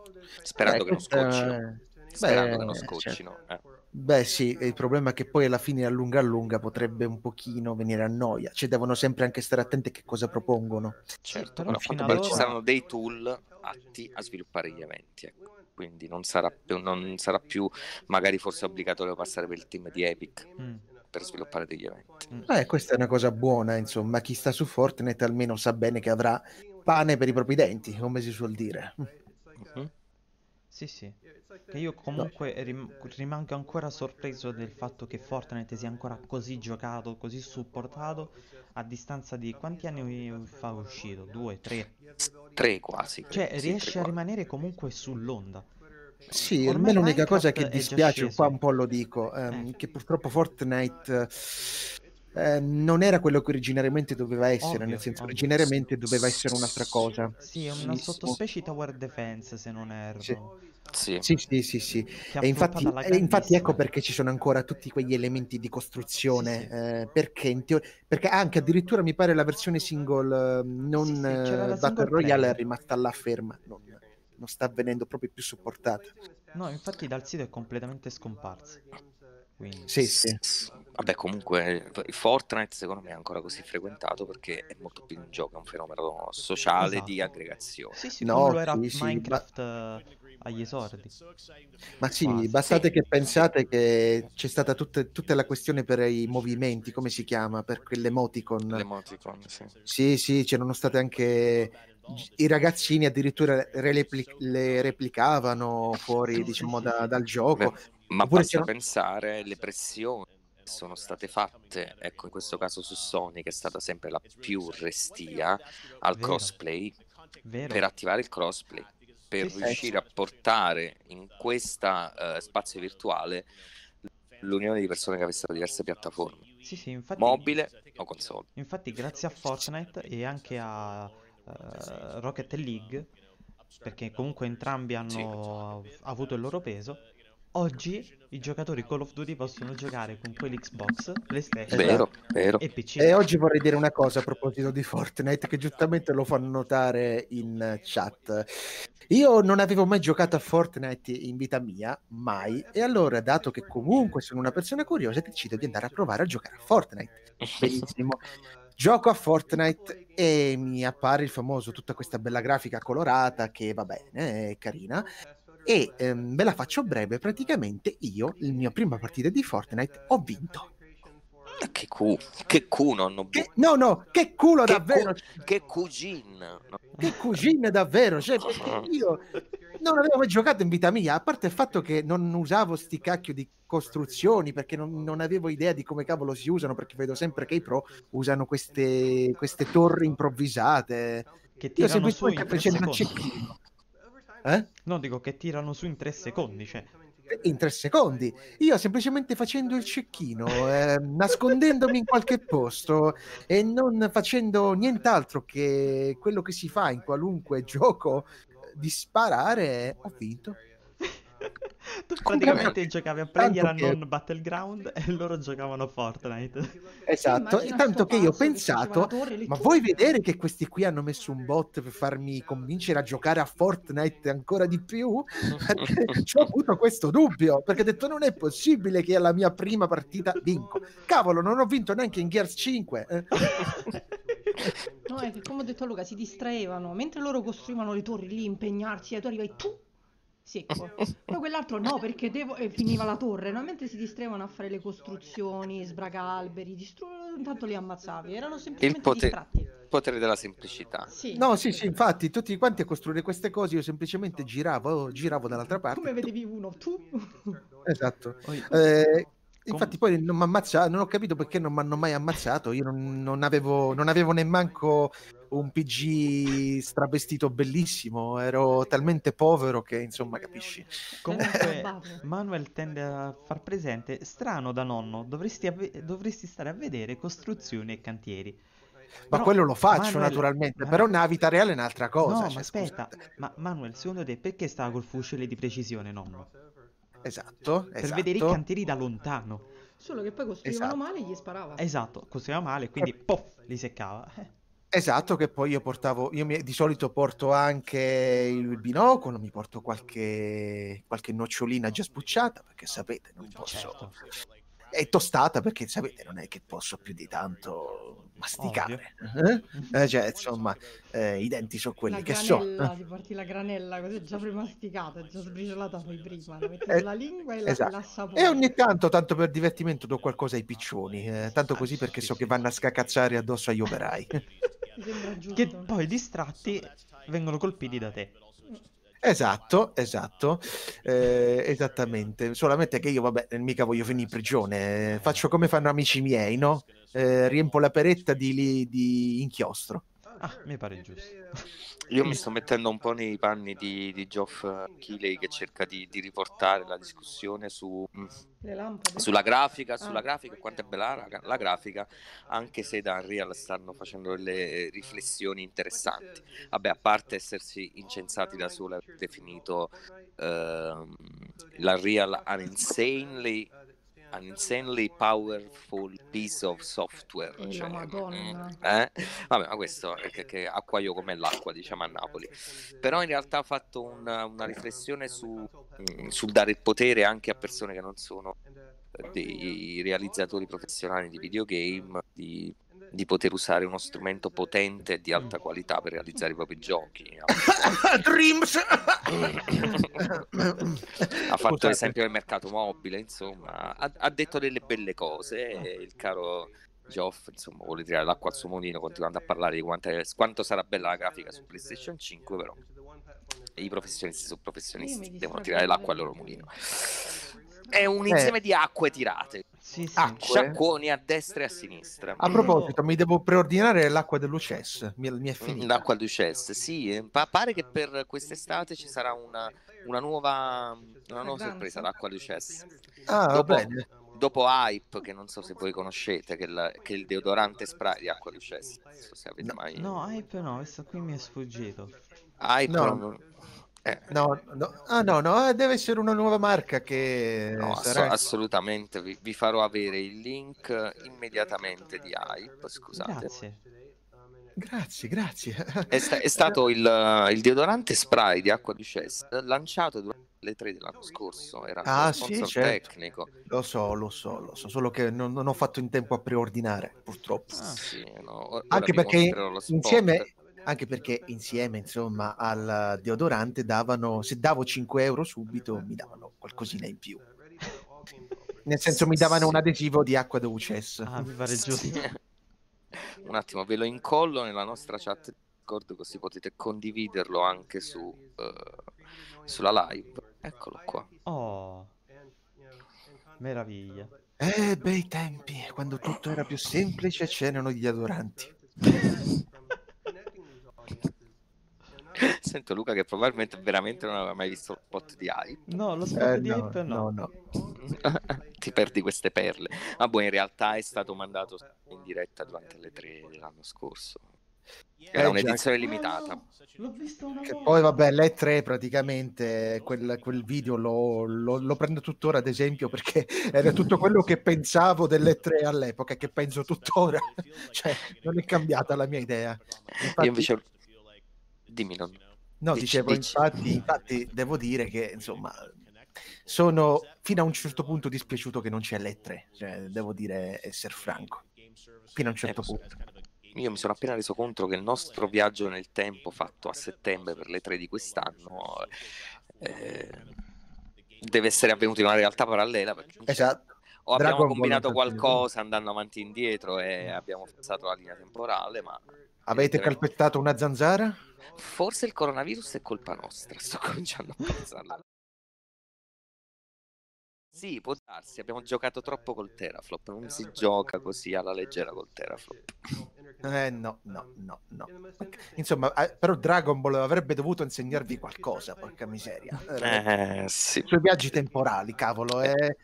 Sperando Eh, che non scoccino. Sperando beh, che non certo. scoccino. eh. Beh, sì, il problema è che poi alla fine a lunga a lunga potrebbe un pochino venire a noia. Cioè, devono sempre anche stare attenti a che cosa propongono. Certo, però però ci saranno dei tool atti a sviluppare gli eventi. ecco. Quindi non sarà, più, non sarà più magari forse obbligatorio passare per il team di Epic Mm, per sviluppare degli eventi. mm. Eh, questa è una cosa buona, insomma, chi sta su Fortnite almeno sa bene che avrà pane per i propri denti, come si suol dire. Mhm. Sì, sì. Che io comunque rim- rimango ancora sorpreso del fatto che Fortnite sia ancora così giocato, così supportato a distanza di quanti anni fa è uscito? Due, tre? Tre quasi. Cioè, sì, riesce a rimanere comunque sull'onda. Sì, a Ormai me l'unica cosa che dispiace, qua un po' lo dico, ehm, Eh. che purtroppo Fortnite eh, non era quello che originariamente doveva essere, Ovvio, nel senso ovvio. originariamente doveva essere un'altra cosa. Sì, è una sottospecie Tower Defense, se non erro. Sì. Sì. Sì, sì, sì, sì. E infatti, infatti ecco perché ci sono ancora tutti quegli elementi di costruzione, Sì, sì. eh, perché, in teo- perché anche addirittura mi pare la versione single eh, non Sì, eh, Battle single Royale è rimasta là ferma, non, non sta venendo proprio più supportata. No, infatti dal sito è completamente scomparsa. Quindi... Sì, sì. Vabbè, comunque Fortnite secondo me è ancora così frequentato perché è molto più di un gioco, è un fenomeno sociale di Esatto. aggregazione. Sì, sì, No, lo era sì, Minecraft eh, agli esordi. Ma sì, Quasi. bastate Sì. che pensate che c'è stata tutta, tutta la questione per i movimenti, come si chiama, per quell'emoticon. L'emoticon, sì. Sì, sì, c'erano state anche i ragazzini addirittura repli- le replicavano fuori, diciamo, da- dal gioco. Beh, ma Oppure basta c'erano- pensare le pressioni sono state fatte, ecco in questo caso su Sony, che è stata sempre la più restia al Vero. crossplay, Vero? per attivare il crossplay, per Sì, sì. riuscire a portare in questa eh, spazio virtuale l'unione di persone che avessero diverse piattaforme, Sì, sì, infatti, mobile o console. infatti grazie a Fortnite e anche a eh, Rocket League, perché comunque entrambi hanno avuto il loro peso, oggi i giocatori Call of Duty possono giocare con quell'Xbox, PlayStation Vero, vero. e PC. E oggi vorrei dire una cosa a proposito di Fortnite, che giustamente lo fanno notare in chat. Io non avevo mai giocato a Fortnite in vita mia, mai, e allora, dato che comunque sono una persona curiosa, decido di andare a provare a giocare a Fortnite. Benissimo. Gioco a Fortnite e mi appare il famoso, tutta questa bella grafica colorata che va bene, è carina. E ehm, ve la faccio breve, praticamente io, la mia prima partita di Fortnite, ho vinto. Che cu, che cu nonno Bu. Che- no, no, che culo Che davvero! Che cugin. no? Che cugine davvero! Cioè, io non avevo mai giocato in vita mia, a parte il fatto che non usavo sti cacchio di costruzioni, perché non, non avevo idea di come cavolo si usano, perché vedo sempre che i pro usano queste, queste torri improvvisate. Che Io tirano su in tre secondi. Eh? No, dico che tirano su in tre secondi, cioè. in tre secondi. Io semplicemente facendo il cecchino, eh, nascondendomi in qualche posto e non facendo nient'altro che quello che si fa in qualunque gioco eh, di sparare, ho vinto. Tu praticamente giocavi a Player che- non Battleground e loro giocavano a Fortnite. Esatto, Immagina e tanto che io ho pensato, ma vuoi vedere che questi qui hanno messo un bot per farmi convincere a giocare a Fortnite ancora di più? Perché ci ho avuto questo dubbio, perché ho detto non è possibile che alla mia prima partita vinco. Cavolo, non ho vinto neanche in Gears 5. eh. No, è che come ho detto a Luca, si distraevano. Mentre loro costruivano le torri lì, impegnarsi, e tu arrivavi tu secco. Poi quell'altro no, perché devo... e finiva la torre, no? Mentre si distraevano a fare le costruzioni, sbraga alberi, distru... intanto li ammazzavi. Erano semplicemente potere- distratti. Potere della semplicità. Sì. No, sì, sì, infatti, tutti quanti a costruire queste cose io semplicemente giravo, giravo dall'altra parte. Come vedevi uno, tu? Esatto. Eh, infatti poi non mi ammazzato, non ho capito perché non mi hanno mai ammazzato, io non, non avevo, non avevo nemmanco un PG stravestito bellissimo, ero talmente povero che insomma capisci. Comunque. Manuel tende a far presente, strano da nonno, dovresti, avve- dovresti stare a vedere costruzioni e cantieri. Ma Però, quello lo faccio Manuel- naturalmente, ma- però nella vita reale è un'altra cosa. no, cioè, ma aspetta, scusate. ma Manuel, secondo te perché stava col fucile di precisione, nonno? Esatto, Per esatto. vedere i cantieri da lontano. Solo che poi costruivano Esatto. male e gli sparava. Esatto, costruiva male, quindi poff, li seccava. Eh, Esatto, che poi io portavo, io mi- di solito porto anche il binocolo, mi porto qualche, qualche nocciolina già sbucciata, perché sapete, non posso... certo. E tostata, perché sapete, non è che posso più di tanto masticare. Eh? Eh, cioè, insomma, eh, i denti sono quelli la che so. granella, ti porti la granella così è già premasticata, è già sbriciolata poi prima, la metti Eh, sulla lingua e la, esatto. la assapori. E ogni tanto, tanto per divertimento, do qualcosa ai piccioni, eh, tanto così perché so che vanno a scacazzare addosso agli operai. Mi sembra giusto. Che poi distratti vengono colpiti da te. Esatto, esatto, eh, esattamente. Solamente che io, vabbè, mica voglio finire in prigione. Faccio come fanno amici miei, no? Eh, riempo la peretta di, di inchiostro. Ah, mi pare giusto. Io mi sto mettendo un po' nei panni di, di Geoff Keighley che cerca di, di riportare la discussione su, mm, sulla grafica, sulla Ah. grafica, quanto è bella la, la grafica, anche se da Unreal stanno facendo delle riflessioni interessanti. Vabbè, a parte essersi incensati da solo, aver definito ehm, l'Unreal an insanely, an insanely powerful piece of software. E la cioè, eh? Vabbè, ma questo è che, che acquaio come l'acqua, diciamo a Napoli. Però in realtà ha fatto una, una riflessione su, mm, sul dare il potere anche a persone che non sono eh, dei realizzatori professionali di videogame di, di poter usare uno strumento potente e di alta qualità per realizzare i propri giochi. Dreams! ha fatto Scusate. l'esempio del mercato mobile, insomma, ha, ha detto delle belle cose. e il caro Geoff, insomma, vuole tirare l'acqua al suo mulino continuando a parlare di quanto, è- quanto sarà bella la grafica su PlayStation 5, però i professionisti sono Io professionisti, devono tirare l'acqua al da- loro mulino. È un insieme di acque tirate, Sì, sì. Acqua. sciacquoni a destra e a sinistra. A proposito, mi devo preordinare l'acqua dell'UCES, mi, mi è finita. L'acqua duchesse, sì, eh, pa- pare che per quest'estate ci sarà una, una nuova, una nuova sorpresa, l'acqua duchesse. Ah, va dopo, bene. dopo Hype, che non so se voi conoscete, che, il- che è il deodorante spray di acqua duchesse. Non so se avete No. mai... No, hype no, questo qui mi è sfuggito. Hype No. non- eh, No, no, ah no, no, eh, deve essere una nuova marca che no, ass- assolutamente, vi, vi farò avere il link immediatamente di Hype, scusate. Grazie. Grazie, grazie. È, sta- è stato il, il deodorante spray di acqua duchesse lanciato durante le 3 dell'anno scorso, era Ah, sì, certo. tecnico. Lo so, lo so, lo so, solo che non, non ho fatto in tempo a preordinare, purtroppo. Ah. Sì, no, Anche perché insieme, anche perché insieme, insomma, al deodorante davano, se davo 5 euro subito, mi davano qualcosina in più. Nel senso, mi davano un adesivo di acqua da UCS. Ah, mi pare giusto. Sì. Un attimo, ve lo incollo nella nostra chat Discord così potete condividerlo anche su, eh, sulla live. Eccolo qua. Oh, meraviglia. Eh, bei tempi, quando tutto era più semplice c'erano gli adoranti. Sento Luca che probabilmente veramente non aveva mai visto il spot di Hype. No, lo spot Eh, di no, hype no. no, no. Ti perdi queste perle. Ma boh, in realtà è stato mandato in diretta durante le 3 dell'anno scorso. Era Eh, un'edizione Eh, limitata. no, l'ho visto una Che poi vabbè, l'E3 praticamente quel, quel video lo, lo- lo prendo tuttora ad esempio perché era tutto quello che pensavo dell'E3 all'epoca e che penso tuttora. Cioè, non è cambiata la mia idea. Infatti- Io invece... Dimmi, non... No, Dici, dicevo, dici. infatti, infatti devo dire che insomma sono fino a un certo punto dispiaciuto che non c'è l'E3, cioè, devo dire essere franco, fino a un certo Eh, punto. Io mi sono appena reso conto che il nostro viaggio nel tempo fatto a settembre per le tre di quest'anno eh, deve essere avvenuto in una realtà parallela Esatto. o abbiamo Dragon Ball combinato più. qualcosa andando avanti e indietro e abbiamo fissato la linea temporale, ma Avete calpettato una zanzara? Forse il coronavirus è colpa nostra, sto cominciando a pensarla. Sì, può darsi, abbiamo giocato troppo col teraflop, non si gioca così alla leggera col teraflop. Eh no, no, no, no. Insomma, eh, però Dragon Ball avrebbe dovuto insegnarvi qualcosa, porca miseria. Eh, Eh, sì, Sui viaggi temporali, cavolo. Eh,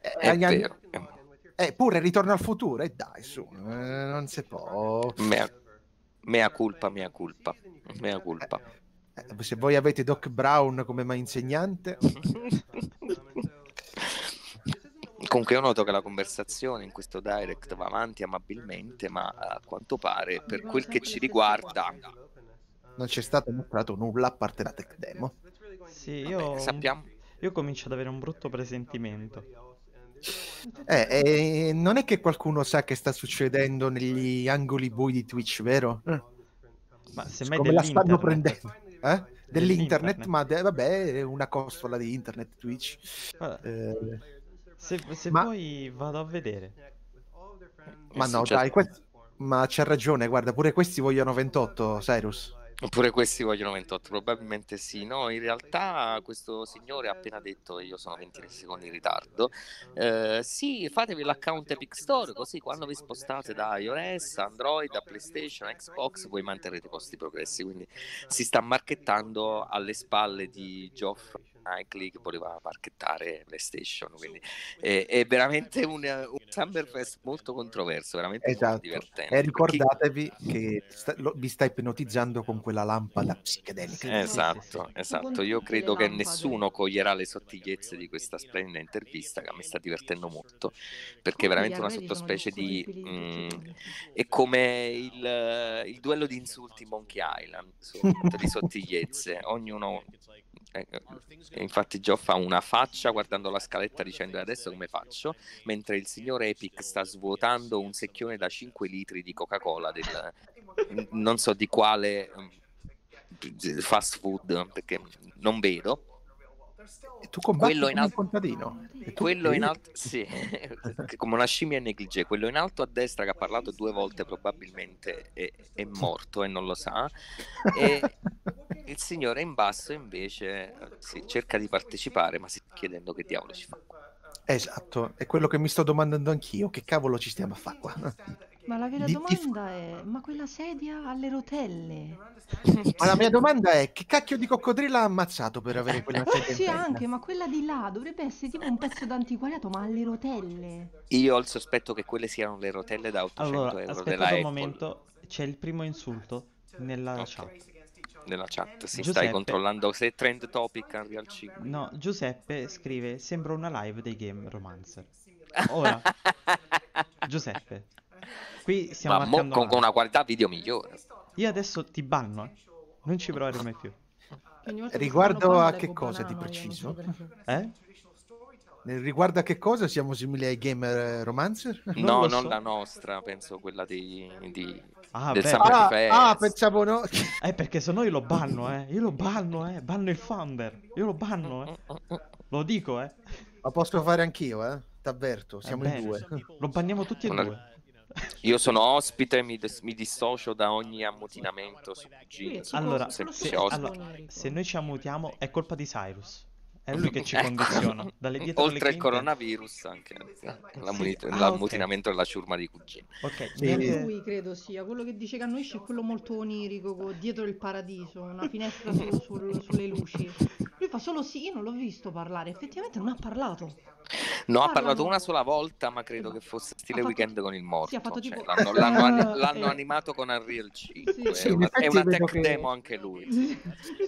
è agli anni- vero. eh, pure Ritorno al futuro, e dai, su, non si può. Mea, mea culpa, mea culpa, mea culpa. Eh, se voi avete Doc Brown come ma insegnante, Comunque io noto che la conversazione in questo direct va avanti amabilmente, ma a quanto pare per quel che ci riguarda non c'è stato mostrato nulla a parte la tech demo. Sì, vabbè, io, sappiamo io comincio ad avere un brutto presentimento. Eh, eh, non è che qualcuno sa che sta succedendo negli angoli bui di Twitch, vero? Eh, Ma semmai come la stanno dell'internet. prendendo? Eh? Dell'internet, Dell'internet. ma de- vabbè, è una costola di internet Twitch. Guarda, Eh, se se ma- vuoi vado a vedere. ma no, certo. dai, que- ma c'ha ragione, guarda, pure questi vogliono 28, Cyrus. Oppure questi vogliono 28, probabilmente sì. No, in realtà questo signore ha appena detto, io sono 20 secondi in ritardo, eh, sì, fatevi l'account Epic Store, così quando vi spostate da iOS, Android, a PlayStation, Xbox, voi manterrete i vostri progressi. Quindi si sta marchettando alle spalle di Geoff Knightley che voleva marchettare PlayStation. Quindi è, è veramente un, un Summerfest molto controverso, veramente molto Esatto. divertente. E ricordatevi che sta- lo- vi sta ipnotizzando con quella lampada psichedelica. Esatto, esatto. Io credo che nessuno coglierà le sottigliezze di questa splendida intervista che a me sta divertendo molto, perché è veramente una sono sottospecie di... mm, sì. è come il, eh, il duello di insulti Monkey Island, su tutte di sottigliezze, ognuno... eh, eh, infatti Geoff ha una faccia guardando la scaletta dicendo "E adesso come faccio, mentre il signor Epic sta svuotando un secchione da 5 litri di Coca-Cola del non so di quale mm, fast food perché non vedo. E tu combatti Quello in alto- contadino. Quello in alto sì come una scimmia negligee quello in alto a destra che ha parlato due volte probabilmente è, è morto e non lo sa. E il signore in basso invece eh, sì, cerca di partecipare ma si sta chiedendo che diavolo ci fa Esatto, è quello che mi sto domandando anch'io. Che cavolo ci stiamo a fare qua? Ma la vera Di- di- domanda è: ma quella sedia ha le rotelle? Ma la mia domanda è: che cacchio di coccodrillo ha ammazzato per avere quella sedia in Sì, anche, ma quella di là dovrebbe essere tipo un pezzo d'antiquariato, ma ha le rotelle. io ho il sospetto che quelle siano le rotelle da 800 Allora, euro della aspettate un Apple momento, c'è il primo insulto nella Ok. chat. Nella chat si Giuseppe. stai controllando se è trend topic Unreal 5 No, Giuseppe scrive: Sembra una live dei Game Romancer. Ora, Giuseppe, qui stiamo ma mo- con, una- con una qualità video migliore Io adesso ti banno, eh. Non ci provare mai più. Riguardo a che cosa di non preciso? Eh? Riguardo a che cosa siamo simili ai gamer romancer? Non no lo non so. la nostra penso quella di, di- Ah, del beh. Summer Ah, Fest. ah, pensavo no. Eh, perché se no io lo banno, eh. Io lo banno, eh. Banno il founder. Io lo banno, eh. Lo dico, eh. Ma posso fare anch'io, eh? T'avverto, siamo in bene. due. Lo banniamo tutti e Una- due. io sono ospite mi, dis- mi dissocio da ogni ammutinamento su G Allora, se, allora, se noi ci ammutiamo è colpa di Cyrus. È lui che ci condiziona. Dalle dietro Oltre al coronavirus, anche Sì. Ah, l'ammutinamento della ciurma di cugino. Ok, niente- Lui credo sia quello che dice che annuisce è quello molto onirico, co- dietro il paradiso, una finestra su- sul- sulle luci. Lui fa solo sì, io non l'ho visto parlare, effettivamente non ha parlato. No, ha Parlano- parlato una sola volta, ma credo che fosse stile Ha fatto- weekend con il morto. sì, ha fatto cioè, tipo- l'hanno, l'hanno l'hanno ok. animato con Unreal 5. Sì, è, sì, una, è una tech che- demo anche lui.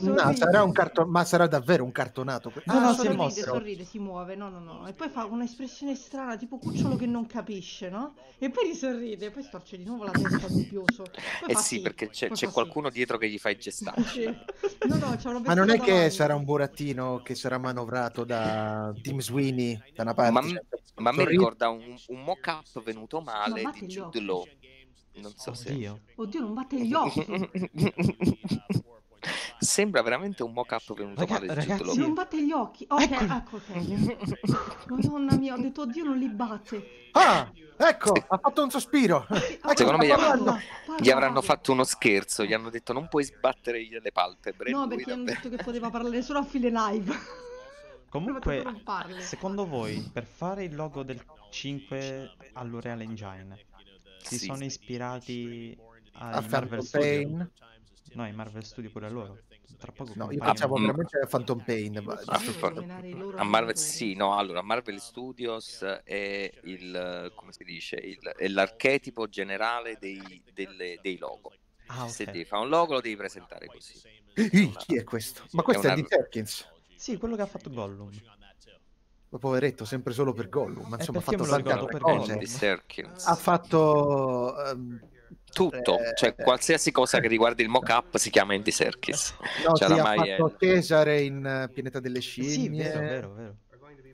No, sarà un carton... ma sarà davvero un cartonato. No, no, Ah, si è sorride, mosso. sorride, si muove, no, no, no. E poi fa un'espressione strana, tipo cucciolo che non capisce, no? E poi risorride, poi storce di nuovo la testa dubbioso. Poi Eh fa sì, perché c'è, c'è qualcuno dietro che gli fa i gestati. Sì. No, no, Ma non è vestita che davanti. sarà un burattino che sarà manovrato da Tim Sweeney da una parte. Ma, cioè, ma a me sorride- ricorda un, un mock-up venuto male Ma di Jude. Law. Non so se... Oddio. Oddio, non batte gli occhi. Sembra veramente un mock-up venuto Raga- male ragazzi. Sì, non batte gli occhi. Ok, Eccolo. ecco, ok. Madonna mia, ho detto oddio non li batte. Ah, ecco, ha fatto un sospiro. Ah, Secondo me gli avranno- Gli avranno fatto uno scherzo, gli hanno detto non puoi sbattere le palpebre. No, Lui perché hanno davvero- detto che poteva parlare solo a fine live. Comunque, secondo voi, per fare il logo del 5 all'Unreal Engine, si Sì. sono ispirati ai A Marvel Studio? No, i Marvel Studio pure loro. Tra poco No, io pensavo Mm. veramente a Phantom Pain. ma- Ah, per- A Marvel, sì, no, allora Marvel Studios è il, come si dice, il- è l'archetipo generale dei, delle- dei logo. Ah, Se ok. devi fare un logo lo devi presentare così. Ih, Chi è questo? Ma questo è, una- di Perkins. Sì, quello che ha fatto Gollum. Ma Poveretto, sempre solo per Gollum. Ma Eh, insomma, ha fatto tante altre cose. Ha fatto ehm, Tutto, eh, cioè qualsiasi cosa che riguardi il mock-up si chiama Andy Serkis. no, C'è sì, ha fatto Cesare in eh, Pianeta delle Eh Scimmie. sì, vero, vero, vero.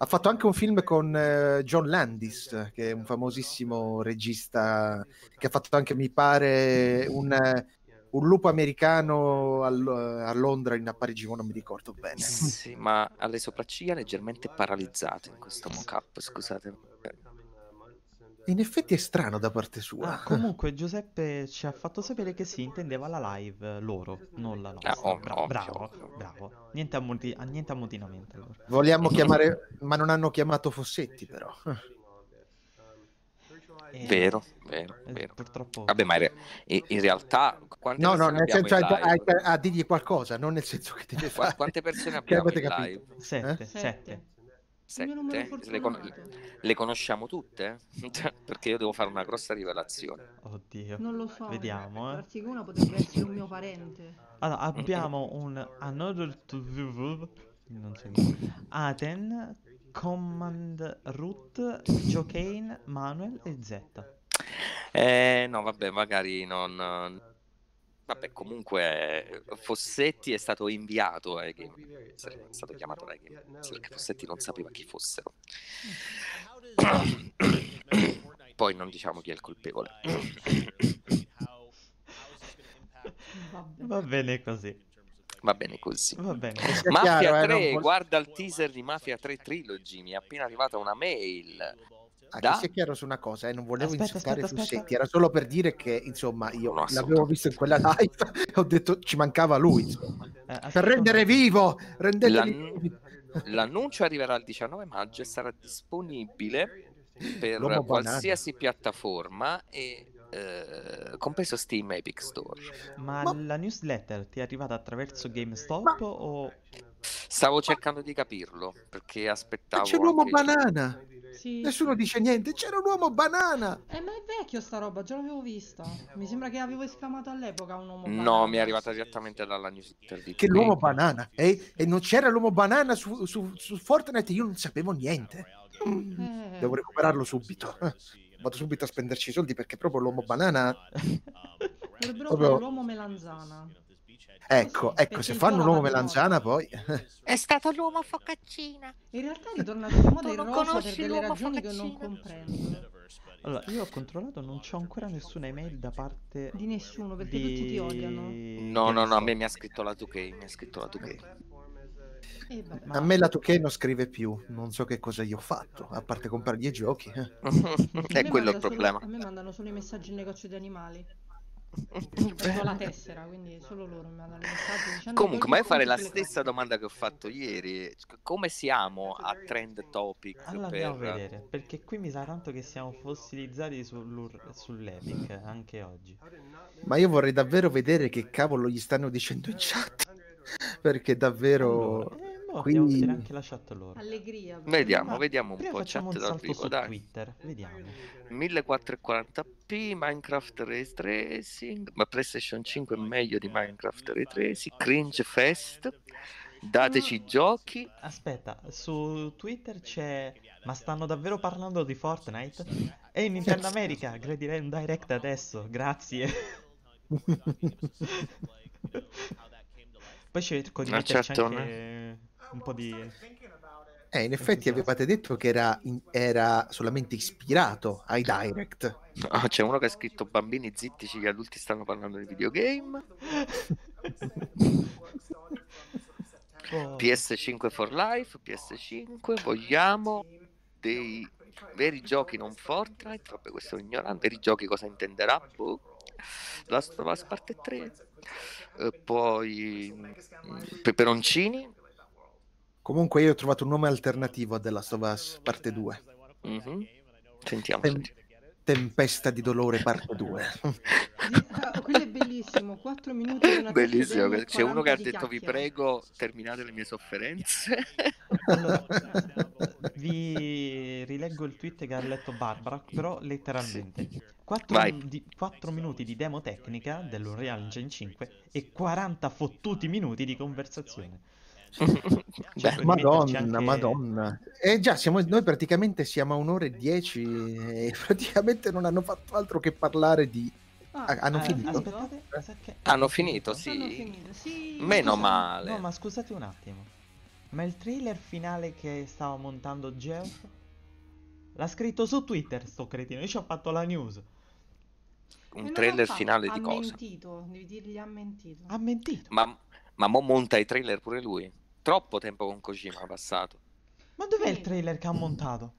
Ha fatto anche un film con eh, John Landis, che è un famosissimo regista che ha fatto anche, mi pare, un, eh, un lupo americano al- a Londra, in a Parigi, ma non mi ricordo bene. Sì, ma ha le sopracciglia leggermente paralizzate in questo mock-up, scusate. In effetti è strano da parte sua. Ah, comunque Giuseppe ci ha fatto sapere che si intendeva la live eh, loro, non la nostra. Ah, ovvio, Bra- ovvio, bravo, bravo. Niente, ammuti- niente ammutinamento allora. Vogliamo chiamare, ma non hanno chiamato Fossetti, però. Eh, Vero, vero, eh, vero. Purtroppo... Vabbè, ma in, realtà quante No, no, nel senso a, a- a dirgli qualcosa, non nel senso che deve Qua- fare. Quante persone abbiamo avete in capito? live? Sette, Eh? sette. Il mio numero Sette? Le, con- le conosciamo tutte? Perché io devo fare una grossa rivelazione. Oddio. Non lo so. Vediamo, eh. Una potrebbe essere un mio parente. Allora, abbiamo un Another to non so. Aten, Command Root, Jocaine, Manuel e Z. Eh, no, vabbè, magari non... Vabbè, comunque Fossetti è stato inviato ai Game Master, è stato chiamato dai Game Master, perché Fossetti non sapeva chi fossero. Poi non diciamo chi è il colpevole. Va bene così. Va bene così. Va bene. Mafia chiaro, eh, 3, non vol- guarda il teaser di Mafia 3 Trilogy, mi è appena arrivata una mail. Ah, Da? che sia chiaro su una cosa, eh, non volevo Aspetta, insultare aspetta, aspetta. era solo per dire che, insomma, io No, l'avevo visto in quella live e ho detto ci mancava lui, insomma. Eh, Per rendere vivo, rendete L'an- vivo. L'annuncio arriverà il 19 maggio e sarà disponibile per L'uomo qualsiasi piattaforma e eh, compreso Steam Epic Store. Ma, Ma- la newsletter ti è arrivata attraverso GameStop Ma- o... Stavo cercando di capirlo perché Ma aspettavo c'è l'uomo anche- banana, Sì. nessuno dice niente, c'era un uomo banana. Eh, ma è vecchio sta roba, già l'avevo vista. Mi sembra che avevo esclamato all'epoca un uomo No, banana. mi è arrivata direttamente dalla newsletter di Che 2K. l'uomo banana, e, e non c'era l'uomo banana su, su, su Fortnite, io non sapevo niente. Eh. Devo recuperarlo subito. Eh, Vado subito a spenderci i soldi perché proprio l'uomo banana Dovrebbero proprio- l'uomo melanzana. Ecco, Così, ecco, perché se fanno va di melanzana poi... È stato l'uomo focaccina. In realtà è ritornato di moda il non rosa per delle l'uomo ragioni che non comprendo. Allora, io ho controllato, non c'ho ancora nessuna email da parte Di nessuno, perché di... tutti ti odiano. No, no, no, a me mi ha scritto la 2K, mi ha scritto la 2K. E vabbè. Ma- A me la 2K non scrive più, non so che cosa io ho fatto, a parte comprargli i giochi. eh. È quello il manda solo- problema. a me mandano solo i messaggi in negozio di animali. Ho la tessera, quindi solo loro mi mandano messaggi dicendo Comunque, ma oggi io farei la stessa domanda che ho fatto ieri. Come siamo a trend topic Allora andiamo a per... vedere, perché qui mi sa tanto che siamo fossilizzati sull'Epic anche oggi. Ma io vorrei davvero vedere che cavolo gli stanno dicendo in chat. Perché davvero... Allora, eh, mo qui- andiamo a vedere anche la chat loro. Allegria. Vediamo, Ma vediamo un po' facciamo chat un dal salto vivo, su dai. Twitter, vediamo. 1440p, Minecraft Ray Tracing, ma PlayStation 5 è meglio di Minecraft Ray Tracing, Cringe Fest, dateci giochi. Aspetta, su Twitter c'è... Ma stanno davvero parlando di Fortnite? Ehi Nintendo America, gradirei un direct adesso, grazie. Poi cerco di Una metterci chattone. anche un po' di... Eh, in effetti avevate detto che era, in- era solamente ispirato ai direct. No, c'è uno che ha scritto bambini zittici, gli adulti stanno parlando di videogame. Oh, PS5 for life, PS5, vogliamo dei veri giochi non Fortnite, vabbè questo è ignorante, veri giochi cosa intenderà? Boh. Last of Us parte 3, Eh, poi mm, peperoncini, Comunque io ho trovato un nome alternativo a The Last of Us parte 2. Mhm. sentiamo, Tem- sentiamo. Tempesta di dolore parte 2. Ah, quello è bellissimo, 4 minuti di una Bellissimo, c'è uno che ha 40 di detto vi prego terminate le mie sofferenze. Allora, vi rileggo il tweet che ha letto Barbara, però letteralmente. 4, Vai. minuti di demo tecnica dell'Unreal Engine 5 e 40 fottuti minuti di conversazione. Beh, Madonna, anche- madonna. Eh già, siamo, noi praticamente siamo a un'ora e dieci e praticamente non hanno fatto altro che parlare di... Ah, Ah, hanno Eh, finito? aspettate, Hanno finito, Hanno sì. finito, sì. Meno Scusa- male. No, ma scusate un attimo. Ma il trailer finale che stava montando Geoff l'ha scritto su Twitter, sto cretino. Io ci ho fatto la news. Un trailer fatto, finale ha di cosa? mentito, devi dirgli ha mentito. Ha mentito. Ma, ma mo monta i trailer pure lui. Troppo tempo con Kojima passato. Ma dov'è il trailer che ha montato?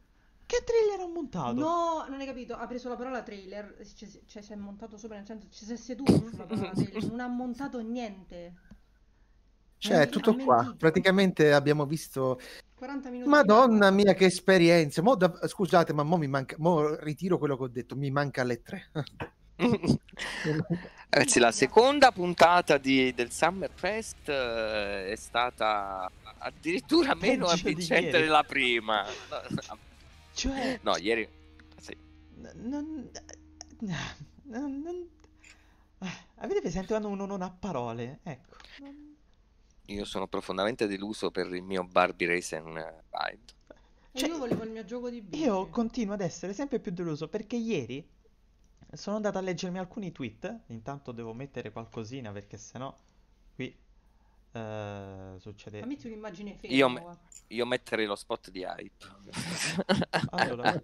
Che trailer ha montato? No, non hai capito, ha preso la parola trailer, cioè, cioè si è montato sopra, nel senso ci si è seduto sulla parola trailer, non ha montato niente. Cioè, è tutto mentito. qua. Praticamente abbiamo visto... 40 minuti. Madonna mia, che esperienza. Mo da- Scusate, ma mo mi manca... Mo ritiro quello che ho detto, mi manca le tre. Ragazzi, la seconda puntata di- del Summer Fest eh, è stata addirittura meno di avvincente della prima. No, Cioè, No, ieri... sì. non... non- non- eh, Avete presente quando uno non ha parole? Ecco. non- Io sono profondamente deluso per il mio Barbie Racing Ride. E Cioè, io volevo il mio gioco di bici. Io continuo ad essere sempre più deluso perché ieri sono andato a leggermi alcuni tweet. Intanto devo mettere qualcosina perché sennò qui eh, succede. Ma metti un'immagine ferma. Io me-. Io metterei lo spot di hype. Allora,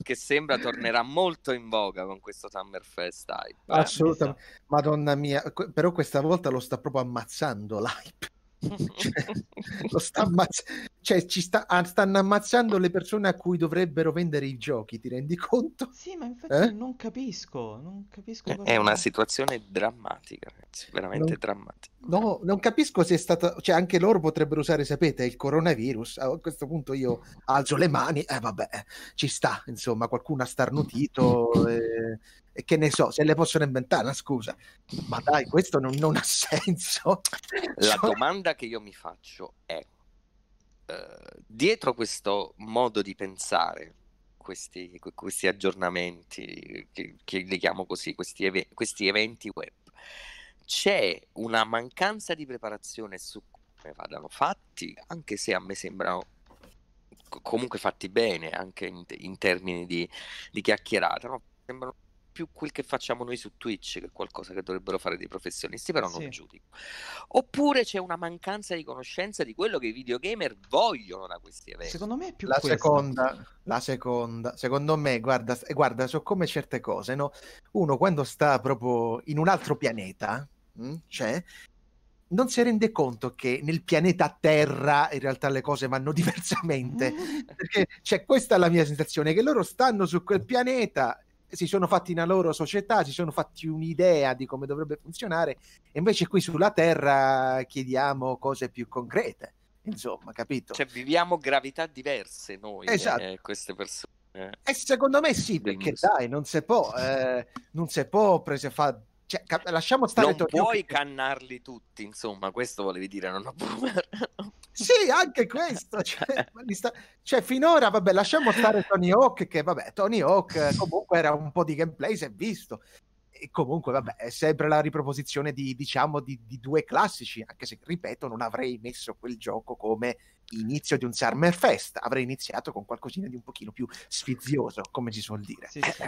che sembra tornerà molto in voga con questo Summer Fest hype. eh. Assolutamente. Madonna mia, però questa volta lo sta proprio ammazzando l'hype. Cioè, lo sta ammazz- cioè, ci sta- stanno ammazzando le persone a cui dovrebbero vendere i giochi, ti rendi conto? Sì, ma infatti Eh? non capisco, non capisco cosa... È una situazione drammatica, ragazzi, veramente Non- drammatica. No, non capisco se è stato, cioè anche loro potrebbero usare, sapete, il coronavirus. A questo punto io alzo le mani, eh vabbè, ci sta, insomma, qualcuno ha starnutito e, e che ne so, se le possono inventare, una scusa. Ma dai, questo non, non ha senso. La Cioè, domanda che io mi faccio è, eh, dietro questo modo di pensare, questi, que- questi aggiornamenti, che, che li chiamo così, questi, eve- questi eventi web, c'è una mancanza di preparazione su come vadano fatti, anche se a me sembrano co- comunque fatti bene, anche in, in termini di, di chiacchierata, no? Sembrano più quel che facciamo noi su Twitch che qualcosa che dovrebbero fare dei professionisti, però non Sì. giudico. Oppure c'è una mancanza di conoscenza di quello che i videogamer vogliono da questi eventi. Secondo me è più La questo. seconda, la seconda, secondo me, guarda, guarda, so come certe cose, no? Uno quando sta proprio in un altro pianeta, mh, cioè, non si rende conto che nel pianeta Terra in realtà le cose vanno diversamente. Perché cioè, questa è la mia sensazione, che loro stanno su quel pianeta si sono fatti una loro società, si sono fatti un'idea di come dovrebbe funzionare, e invece qui sulla Terra chiediamo cose più concrete. Insomma, capito? Cioè, viviamo gravità diverse noi, Esatto. eh, queste persone. E secondo me sì, perché dai, non si può, eh, non si può prese fa... Cioè, ca- lasciamo stare Non Hawk puoi che- cannarli tutti, insomma, questo volevi dire, non ho Sì, anche questo. Cioè, sta- cioè, finora, vabbè, lasciamo stare Tony Hawk, che vabbè, Tony Hawk eh, comunque era un po' di gameplay, si è visto. E comunque, vabbè, è sempre la riproposizione di, diciamo, di, di due classici, anche se, ripeto, non avrei messo quel gioco come inizio di un Summer Fest. Avrei iniziato con qualcosina di un pochino più sfizioso, come si suol dire. Sì, sì.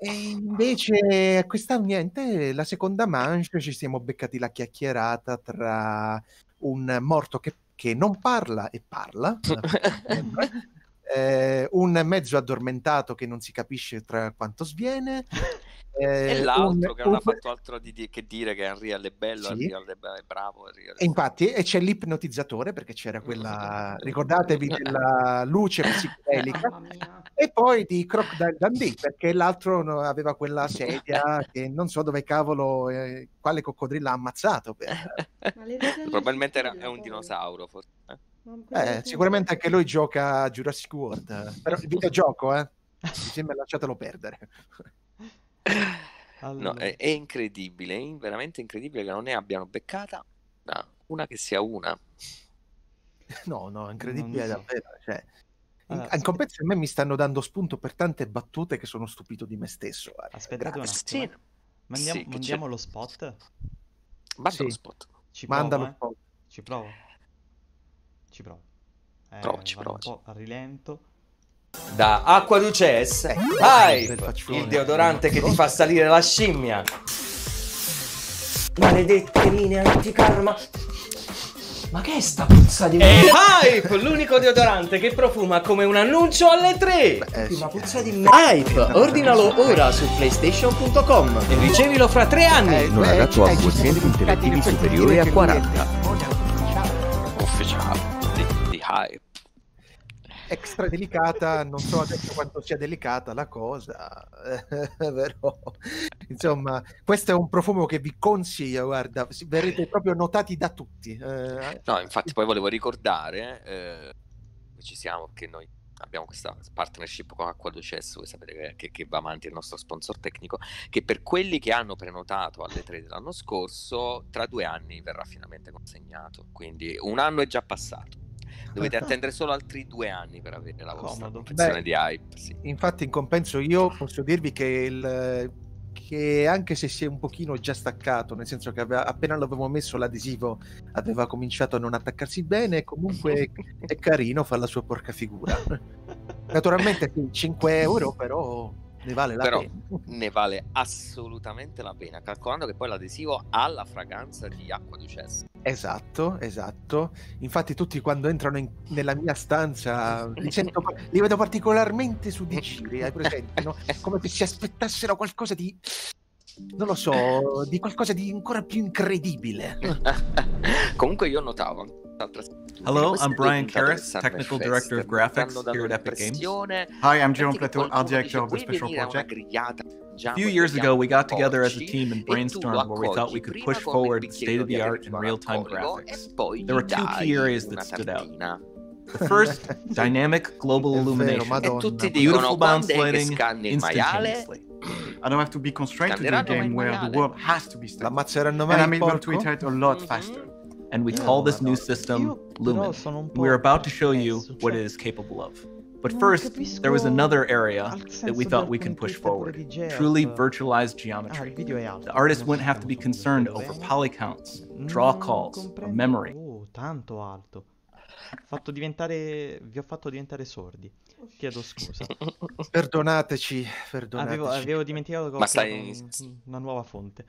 E invece questa niente, la seconda manche ci siamo beccati la chiacchierata tra un morto che, che non parla e parla, eh, un mezzo addormentato che non si capisce tra quanto sviene, eh, E l'altro un- che non ha un- fatto altro di, di- che dire che Unreal è bello, Sì. Unreal è, be- è bravo. Unreal è- E infatti, e c'è l'ipnotizzatore perché c'era quella, ricordatevi della luce psichedelica, e poi di Crocodile Dundee perché l'altro no- aveva quella sedia che non so dove cavolo, eh, quale coccodrillo ha ammazzato. per- Probabilmente era- è un dinosauro, forse. eh. Eh, sicuramente anche lui gioca a Jurassic World, però il videogioco, eh, insieme lasciatelo perdere. No, Allora, è, è incredibile, è veramente incredibile che non ne abbiano beccata una, una che sia una. No, no, è incredibile so. davvero. Cioè, in, Allora, in aspetta. compenso a me mi stanno dando spunto per tante battute che sono stupito di me stesso. guarda. aspettate un Grazie. attimo. Sì, eh. Mandiamo, sì, mandiamo lo spot? Basta Sì. lo spot. Ci provo, eh. un po'. Ci provo. Ci provo. Eh, Provaci, vado un provaci. po' a rilento. Da Acqua Ecco, Hype, faccione. il deodorante che ti fa salire la scimmia. Maledette mine antikarma. Ma che è sta puzza di... E Hype, l'unico deodorante che profuma come un annuncio alle 3. Eh, Una puzza di me. Hype, ordinalo ora su playstation.com e ricevilo fra tre anni. Eh, Non eh, adatto a eh, quozienti intellettivi per superiori a che lui è 40. Extra delicata, non so adesso quanto sia delicata la cosa, però insomma, questo è un profumo che vi consiglio, guarda, verrete proprio notati da tutti. eh, No, infatti poi volevo ricordare eh, che ci siamo, perché noi abbiamo questa partnership con Acqua Ducesso, voi sapete che, che- che va avanti il nostro sponsor tecnico, che per quelli che hanno prenotato alle 3 dell'anno scorso, tra due anni verrà finalmente consegnato, quindi un anno è già passato. Dovete attendere solo altri due anni per avere la vostra confezione di hype. Sì. Infatti, in compenso, io posso dirvi che, il, che anche se si è un pochino già staccato, nel senso che aveva- appena l'avevo messo l'adesivo aveva cominciato a non attaccarsi bene, comunque è carino, fa la sua porca figura. Naturalmente sì, 5 euro, però ne vale la Però pena. ne vale assolutamente la pena, calcolando che poi l'adesivo ha la fragranza di acqua ducessa. Esatto, esatto. Infatti tutti quando entrano in- nella mia stanza li, sento, li vedo particolarmente su di giri, hai presente? no? Come se si aspettassero qualcosa di, non lo so, di qualcosa di ancora più incredibile. Comunque io notavo Hello, queste I'm due Brian puntate Karras, del Summer Technical Fest Director of mi Graphics stanno dando here at Epic Games. l'impressione Hi, I'm che Jerome tipo Plateau, qualcuno I'll direct dice, you of the "Vuoi special venire a una project. grigliata? A Mangiamo few e years ago, beviamo we got together as a oggi", team and e tu lo brainstormed where we thought we accogli could prima push con il forward bicchierino state of the di art and aperitivo real time alcolico graphics. e poi There were gli two dai key areas una that stood out. tartina. The first, dynamic global È vero, illumination. Madonna. E tutti Beautiful dicono bounce quando è che lighting scanni il maiale instantaneously. I don't have to be constrained to do a Scanderanno game mai il where the maiale. world has to be La stuck. mazzeranno And mai I'm il able to porco? iterate a lot Mhm. faster. And we call this new system Lumen. sono un po' We're about to show you what it is capable of. But first, there was another area that we thought we could push forward. Truly virtualized Ah, geometry. video è alto. The artist wouldn't have to be concerned over poly counts, draw calls, or memory. Oh, tanto alto. Fatto diventare... Vi ho fatto diventare sordi. Chiedo scusa. Perdonateci, perdonateci. Avevo, avevo dimenticato che stai- un- una nuova fonte.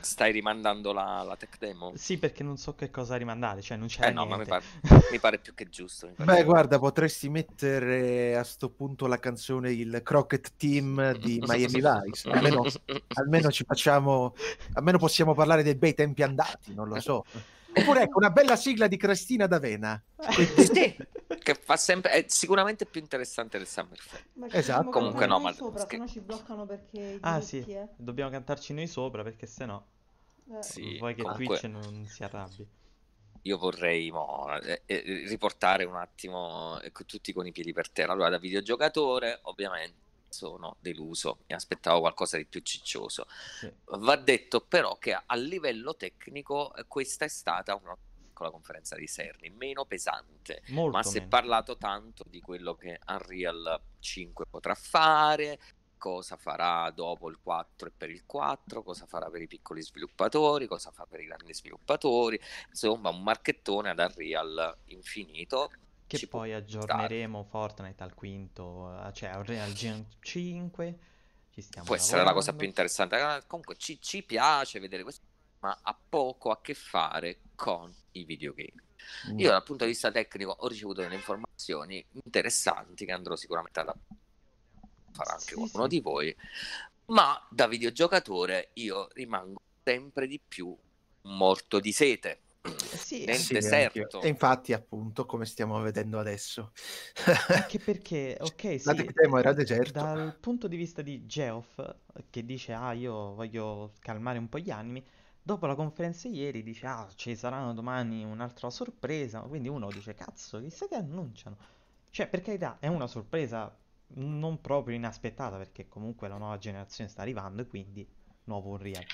Stai rimandando la, la tech demo? Sì, perché non so che cosa rimandare, cioè non c'era Eh no, ma mi pare, mi pare più che giusto. mi pare Beh, più- guarda, potresti mettere a sto punto la canzone il Crockett Team di Miami Vice. Almeno, almeno ci facciamo, almeno possiamo parlare dei bei tempi andati, non lo so. Oppure ecco una bella sigla di Cristina d'Avena. Sì, che fa sempre è sicuramente più interessante del Summer Fest. Ma ci Esatto. Comunque no, ma- sopra, no ci bloccano perché Ah sì, eh. dobbiamo cantarci noi sopra perché sennò Eh. Sì, vuoi che comunque- Twitch non si arrabbi. io vorrei mo, eh, eh, riportare un attimo ecco, tutti con i piedi per terra. Allora, da videogiocatore, ovviamente sono deluso, mi aspettavo qualcosa di più ciccioso. Sì. Va detto però che a livello tecnico eh, questa è stata una piccola conferenza di Serni, meno pesante, Molto ma si è parlato tanto di quello che Unreal 5 potrà fare, cosa farà dopo il 4 e per il 4, cosa farà per i piccoli sviluppatori, cosa fa per i grandi sviluppatori, insomma un marchettone ad Unreal infinito. Che ci poi aggiorneremo Fortnite al quinto, eh, cioè al Gen 5. Ci stiamo Può essere la cosa lavorando. più interessante. Ah, Comunque ci, ci piace vedere questo, ma ha poco a che fare con i videogame. Mm. Io dal punto di vista tecnico ho ricevuto delle informazioni interessanti che andrò sicuramente ad farà anche Sì, qualcuno sì. di voi, ma da videogiocatore io rimango sempre di più morto di sete. Sì, Nel Sì, deserto. E infatti, appunto, come stiamo vedendo adesso. anche perché, ok, La sì, tech demo era deserto. dal punto di vista di Geoff, che dice, ah, io voglio calmare un po' gli animi, dopo la conferenza ieri dice, ah, ci saranno domani un'altra sorpresa, quindi uno dice, cazzo, chissà che annunciano. Cioè, per carità, è una sorpresa non proprio inaspettata, perché comunque la nuova generazione sta arrivando e quindi nuovo Unreal.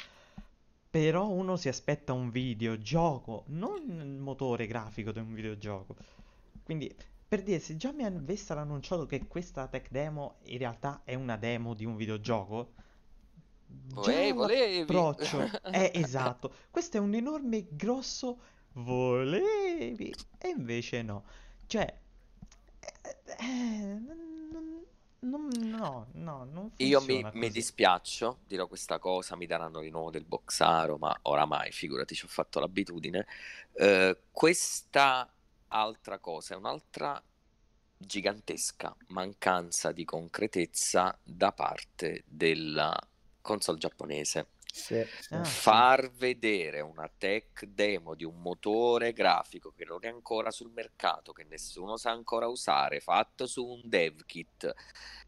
Però uno si aspetta un videogioco, non il motore grafico di un videogioco. Quindi, per dire, se già mi avessero annunciato che questa tech demo in realtà è una demo di un videogioco, Ehi, volevi? l'approccio è esatto. Questo è un enorme, grosso volevi, e invece no. Cioè, eh, eh, non, no, no, non Io mi, mi dispiaccio, dirò questa cosa, mi daranno di nuovo del boxaro, ma oramai, figurati, ci ho fatto l'abitudine. Eh, questa altra cosa è un'altra gigantesca mancanza di concretezza da parte della console giapponese. Sì, sì. Ah, sì. Far vedere una tech demo di un motore grafico che non è ancora sul mercato, che nessuno sa ancora usare, fatto su un dev kit,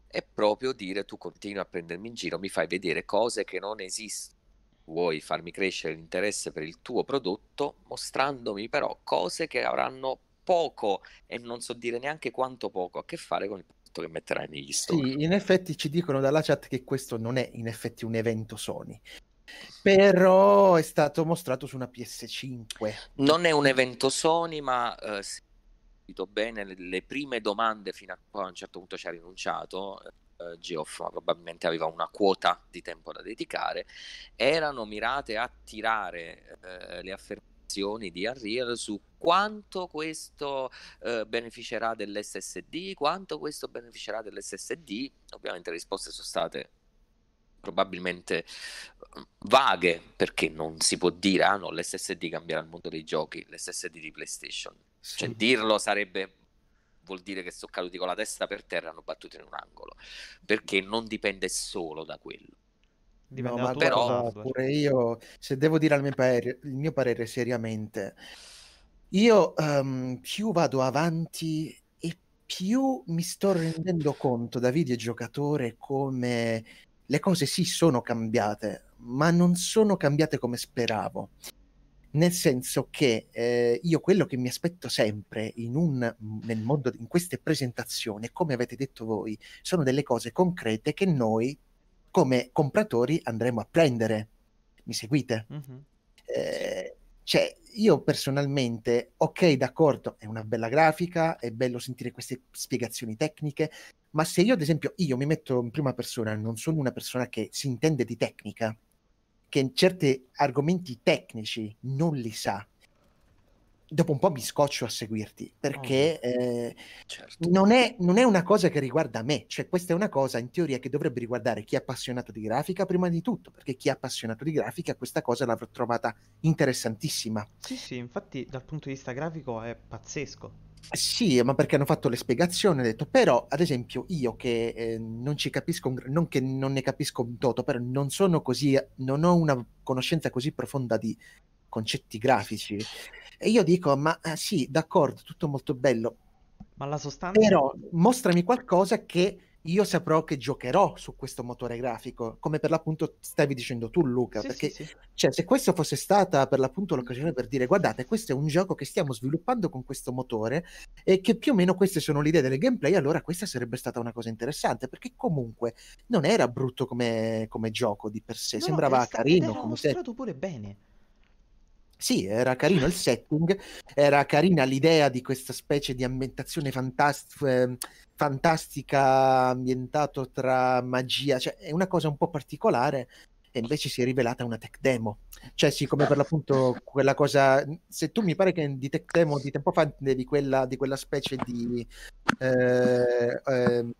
è proprio dire tu continui a prendermi in giro, mi fai vedere cose che non esistono. Vuoi farmi crescere l'interesse per il tuo prodotto, mostrandomi però cose che avranno poco e non so dire neanche quanto poco a che fare con il prodotto che metterai negli store. Sì, in effetti ci dicono dalla chat che questo non è in effetti un evento Sony, però è stato mostrato su una PS5. Non è un evento Sony, ma eh, se ho bene, le, le prime domande fino a poi a un certo punto ci ha rinunciato. eh, Geoff ma probabilmente aveva una quota di tempo da dedicare, erano mirate a tirare eh, le affermazioni di Unreal su quanto questo eh, beneficerà dell'SSD, quanto questo beneficerà dell'SSD. Ovviamente le risposte sono state probabilmente vaghe perché non si può dire ah no l'SSD cambierà il mondo dei giochi l'SSD di PlayStation cioè Sì. dirlo sarebbe vuol dire che sono caduti con la testa per terra e hanno battuto in un angolo perché non dipende solo da quello Dipende No, ma però- hardware. pure io, se devo dire il mio parere, il mio parere seriamente, io ehm, più vado avanti e più mi sto rendendo conto da videogiocatore come le cose sì sono cambiate, ma non sono cambiate come speravo. Nel senso che eh, io quello che mi aspetto sempre in, un, nel mondo, in queste presentazioni, come avete detto voi, sono delle cose concrete che noi come compratori andremo a prendere. Mi seguite? Mhm. Eh, cioè, io personalmente, ok, d'accordo, è una bella grafica, è bello sentire queste spiegazioni tecniche, ma se io, ad esempio, io mi metto in prima persona, non sono una persona che si intende di tecnica, che certi argomenti tecnici non li sa, dopo un po' mi scoccio a seguirti, perché eh, certo non è, non è una cosa che riguarda me, cioè questa è una cosa in teoria che dovrebbe riguardare chi è appassionato di grafica prima di tutto, perché chi è appassionato di grafica questa cosa l'avrò trovata interessantissima. Sì, sì, infatti dal punto di vista grafico è pazzesco. Sì, ma perché hanno fatto le spiegazioni, ho detto, però ad esempio io che eh, non ci capisco, un non che non ne capisco un toto, però non sono così, non ho una conoscenza così profonda di concetti grafici, e io dico, ma eh, sì, d'accordo, tutto molto bello, Ma la sostanza... Però mostrami qualcosa che io saprò che giocherò su questo motore grafico, come per l'appunto stavi dicendo tu Luca, Sì, perché sì, sì. cioè, se questa fosse stata per l'appunto l'occasione per dire guardate, questo è un gioco che stiamo sviluppando con questo motore e che più o meno queste sono le idee del gameplay, allora questa sarebbe stata una cosa interessante, perché comunque non era brutto come, come gioco di per sé, No, no, sembrava ed carino era come se... mostrato pure bene. Sì, era carino il setting, era carina l'idea di questa specie di ambientazione fantas- eh, fantastica ambientato tra magia, cioè è una cosa un po' particolare e invece si è rivelata una tech demo. Cioè sì, come per l'appunto quella cosa, se tu mi pare che di tech demo di tempo fa di quella, di quella specie di, eh, ehm,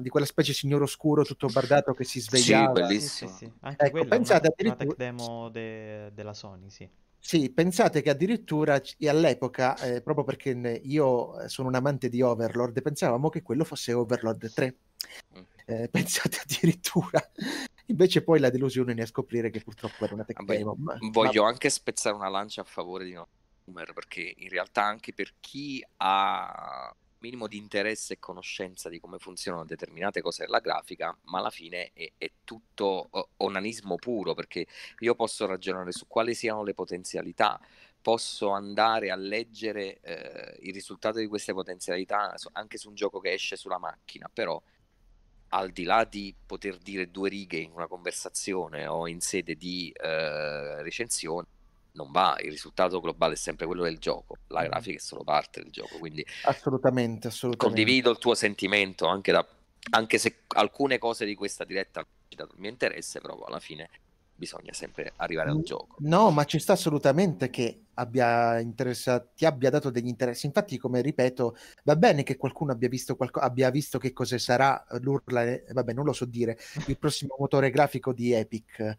di quella specie signor oscuro tutto bardato che si svegliava. bellissimo. Sì, sì, sì. Anche Ecco, quella una, pensate una addirittura- tech demo de- della Sony, sì. Sì, pensate che addirittura all'epoca, eh, proprio perché io eh, sono un amante di Overlord, pensavamo che quello fosse Overlord 3. Mm. Eh, pensate addirittura. Invece poi la delusione ne a scoprire che purtroppo era una tech Vabbè, ma- Voglio anche spezzare una lancia a favore di No Boomer, perché in realtà anche per chi ha minimo di interesse e conoscenza di come funzionano determinate cose della grafica, ma alla fine è, è tutto onanismo puro, perché io posso ragionare su quali siano le potenzialità, posso andare a leggere eh, il risultato di queste potenzialità anche su un gioco che esce sulla macchina, però al di là di poter dire due righe in una conversazione o in sede di eh, recensione, non va, il risultato globale è sempre quello del gioco, la Mhm. grafica è solo parte del gioco, quindi Assolutamente, assolutamente. condivido il tuo sentimento anche, da, anche se alcune cose di questa diretta mio interesse, però alla fine bisogna sempre arrivare al gioco. No, ma ci sta assolutamente che abbia ti abbia dato degli interessi. Infatti, come ripeto, va bene che qualcuno abbia visto, qualco- abbia visto che cosa sarà l'urla, eh, vabbè, non lo so dire, il prossimo motore grafico di Epic.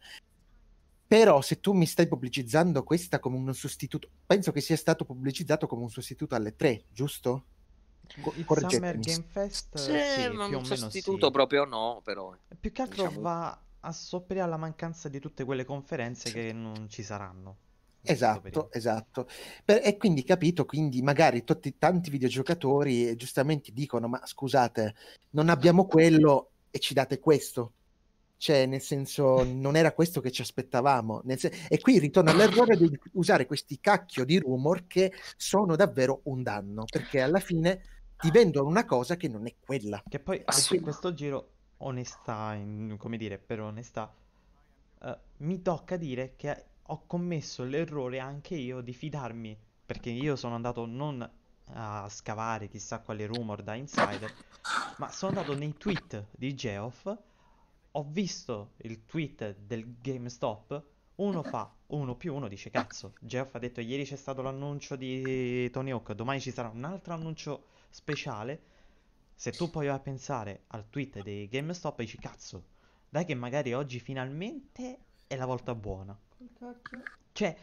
Però se tu mi stai pubblicizzando questa come un sostituto, penso che sia stato pubblicizzato come un sostituto alle 3, giusto? Co- Il Summer correggetemi. Game Fest, Sì, sì, ma più o un meno sostituto sì. proprio no, però Più che altro diciamo- va a sopperire alla mancanza di tutte quelle conferenze che non ci saranno. Esatto, esatto. Per- e quindi capito, quindi magari tutti, tanti videogiocatori giustamente dicono, ma scusate, non abbiamo quello e ci date questo. Cioè, nel senso, non era questo che ci aspettavamo. Sen- e qui ritorno all'errore di usare questi cacchio di rumor che sono davvero un danno, perché alla fine ti vendono una cosa che non è quella. Che poi su sì. questo giro, onestà, in- come dire, per onestà, eh, mi tocca dire che ho commesso l'errore anche io di fidarmi, perché io sono andato non a scavare chissà quale rumor da insider, ma sono andato nei tweet di Geoff, ho visto il tweet del GameStop, uno fa uno più uno dice cazzo, Geoff ha detto ieri c'è stato l'annuncio di Tony Hawk, domani ci sarà un altro annuncio speciale. Se tu poi vai a pensare al tweet dei GameStop dici cazzo, dai che magari oggi finalmente è la volta buona. Cioè,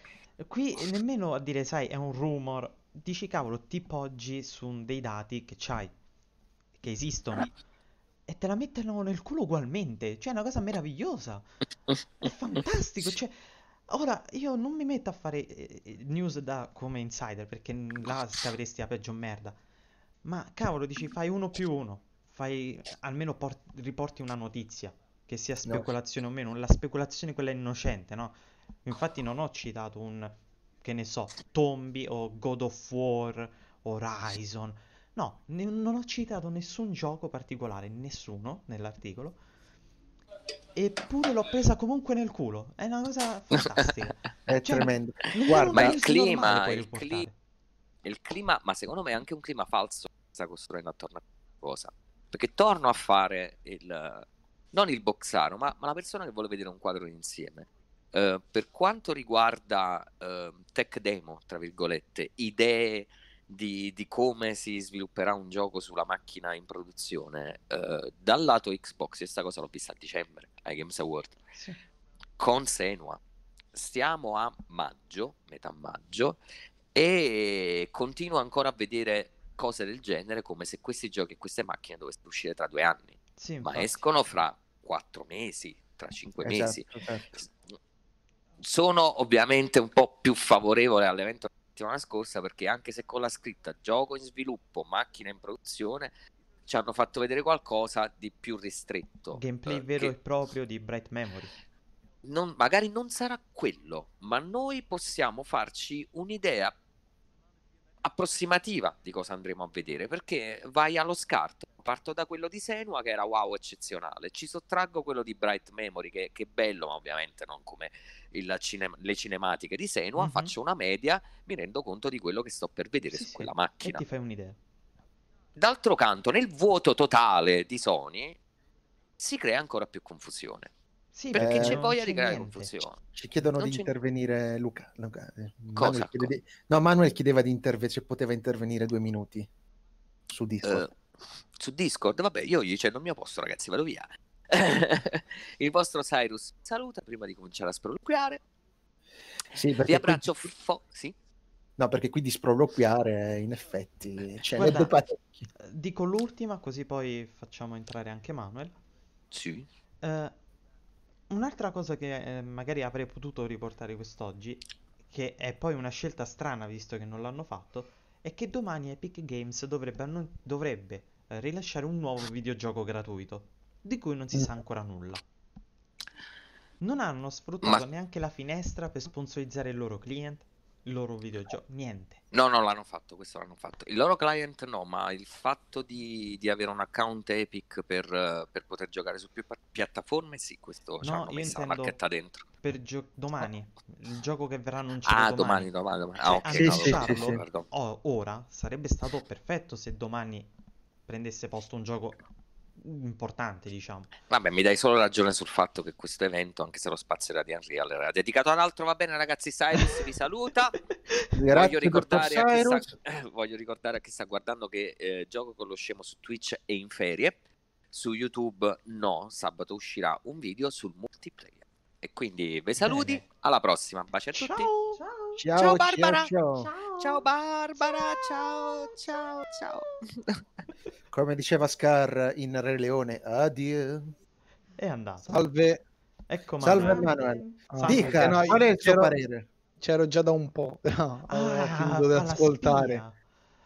qui nemmeno a dire, sai, è un rumor, dici cavolo, ti poggi su dei dati che c'hai, che esistono, e te la mettono nel culo ugualmente. Cioè, è una cosa meravigliosa. È fantastico. Cioè, ora io non mi metto a fare eh, eh, news da come insider perché là scaveresti la peggio merda. Ma cavolo, dici fai uno più uno. Fai almeno por- riporti una notizia. Che sia speculazione o meno. La speculazione quella innocente, no? Infatti non ho citato un che ne so, Tombi o God of War, Horizon. No, ne- non ho citato nessun gioco particolare, nessuno nell'articolo. Eppure l'ho presa comunque nel culo. È una cosa fantastica. È Cioè, tremendo. Guarda, Ma il clima, il cli- il clima, ma secondo me è anche un clima falso che sta costruendo attorno a questa cosa. Perché torno a fare il, non il boxaro, ma, ma la persona che vuole vedere un quadro insieme. Eh, per quanto riguarda eh, tech demo, tra virgolette, idee di, di come si svilupperà un gioco sulla macchina in produzione, eh, dal lato Xbox, e sta cosa l'ho vista a dicembre ai Games Award, Sì. con Senua. Stiamo a maggio, metà maggio, e continuo ancora a vedere cose del genere come se questi giochi e queste macchine dovessero uscire tra due anni, Sì, ma escono fra quattro mesi, tra cinque mesi. esatto, esatto. Sono ovviamente un po' più favorevole all'evento settimana scorsa perché anche se con la scritta gioco in sviluppo, macchina in produzione, ci hanno fatto vedere qualcosa di più ristretto. Gameplay eh, vero che e proprio di Bright Memory. non- magari non sarà quello, ma noi possiamo farci un'idea approssimativa di cosa andremo a vedere perché vai allo scarto. Parto da quello di Senua che era wow eccezionale, ci sottraggo quello di Bright Memory che, che è bello, ma ovviamente non come il cine- le cinematiche di Senua. Mhm. Faccio una media, mi rendo conto di quello che sto per vedere Sì, su sì, quella E macchina. ti fai un'idea. D'altro canto, nel vuoto totale di Sony si crea ancora più confusione Sì, perché Eh, c'è voglia c'è di creare niente. confusione. Ci chiedono Non di c'è- intervenire Luca. Luca, eh, Cosa? Manuel di- No, Manuel chiedeva di intervenire, se poteva intervenire due minuti su Discord. Eh, su Discord, vabbè, io gli cendo il mio posto, ragazzi, vado via. Il vostro Cyrus saluta prima di cominciare a sproloquiare. sì, Vi abbraccio. qui- fo- sì? No, perché qui di sproloquiare, in effetti, ce ne Guarda, parecchi. Eh, Dico l'ultima, così poi facciamo entrare anche Manuel. Sì. Eh, un'altra cosa che eh, magari avrei potuto riportare quest'oggi, che è poi una scelta strana visto che non l'hanno fatto, è che domani Epic Games dovrebbe, dovrebbe, eh, rilasciare un nuovo videogioco gratuito, di cui non si sa ancora nulla. Non hanno sfruttato Ma- neanche la finestra per sponsorizzare il loro client, il loro videogioco, niente. No, no, l'hanno fatto, questo l'hanno fatto. Il loro client no, ma il fatto di, di avere un account Epic per, per poter giocare su più pa- piattaforme, sì, questo ci No, hanno messo la marchetta dentro. per gio- domani, il gioco che verrà annunciato Ah, domani. domani, domani, domani. Cioè, Ah, ok, Sì, no, sì, allora, sì, annunciarlo sì. pardon. o- ora sarebbe stato perfetto se domani prendesse posto un gioco importante, diciamo. Vabbè, mi dai solo ragione sul fatto che questo evento, anche se lo spazio era di Unreal, era dedicato ad altro. Va bene, ragazzi. Cyrus vi saluta. voglio, ricordare a chi sta, Cyrus. voglio ricordare a chi sta guardando che eh, Gioco con lo scemo su Twitch è in ferie. Su YouTube no, sabato uscirà un video sul multiplayer. E quindi vi saluti. Bene. Alla prossima. Baci a tutti. Ciao. Ciao, Ciao, ciao, Barbara. ciao. Ciao. Ciao Barbara. Ciao, ciao, ciao. Come diceva Scar in Re Leone, addio. È andato. Salve. Ecco Salve Manuel. Manuel. Ah. Dica, perché no, qual è il suo c'ero- parere? C'ero già da un po', ho Ah, finito di ascoltare. spia.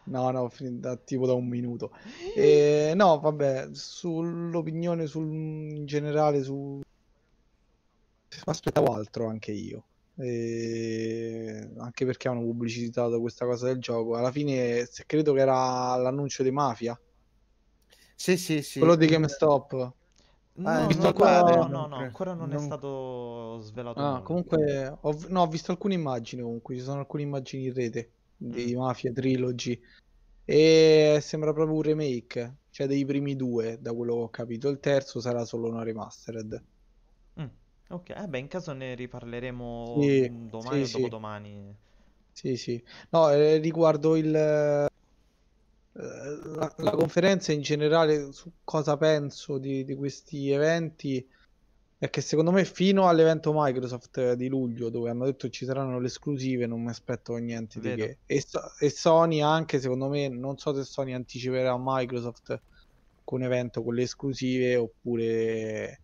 No, no, ho da- tipo da un minuto. E, no, vabbè, sull'opinione sul, in generale su... Mi aspettavo altro anche io. E anche perché hanno pubblicizzato questa cosa del gioco. Alla fine, se credo che era l'annuncio di Mafia, Sì, sì, sì. quello di GameStop. No, no, visto no, qua- no, no, no, ancora non è non- stato svelato Ah, comunque, ho, no, ho visto alcune immagini comunque, ci sono alcune immagini in rete di Mm. Mafia Trilogy e sembra proprio un remake, cioè dei primi due, da quello che ho capito. Il terzo sarà solo una remastered. Ok, eh beh, in caso ne riparleremo Sì, mm, domani sì, o sì. dopodomani. Sì, sì. No, eh, riguardo il, eh, la, la conferenza in generale su cosa penso di, di questi eventi è che secondo me fino all'evento Microsoft di luglio dove hanno detto ci saranno le esclusive non mi aspetto niente di Vero. che e, So- e Sony anche secondo me non so se Sony anticiperà a Microsoft con un evento con le esclusive oppure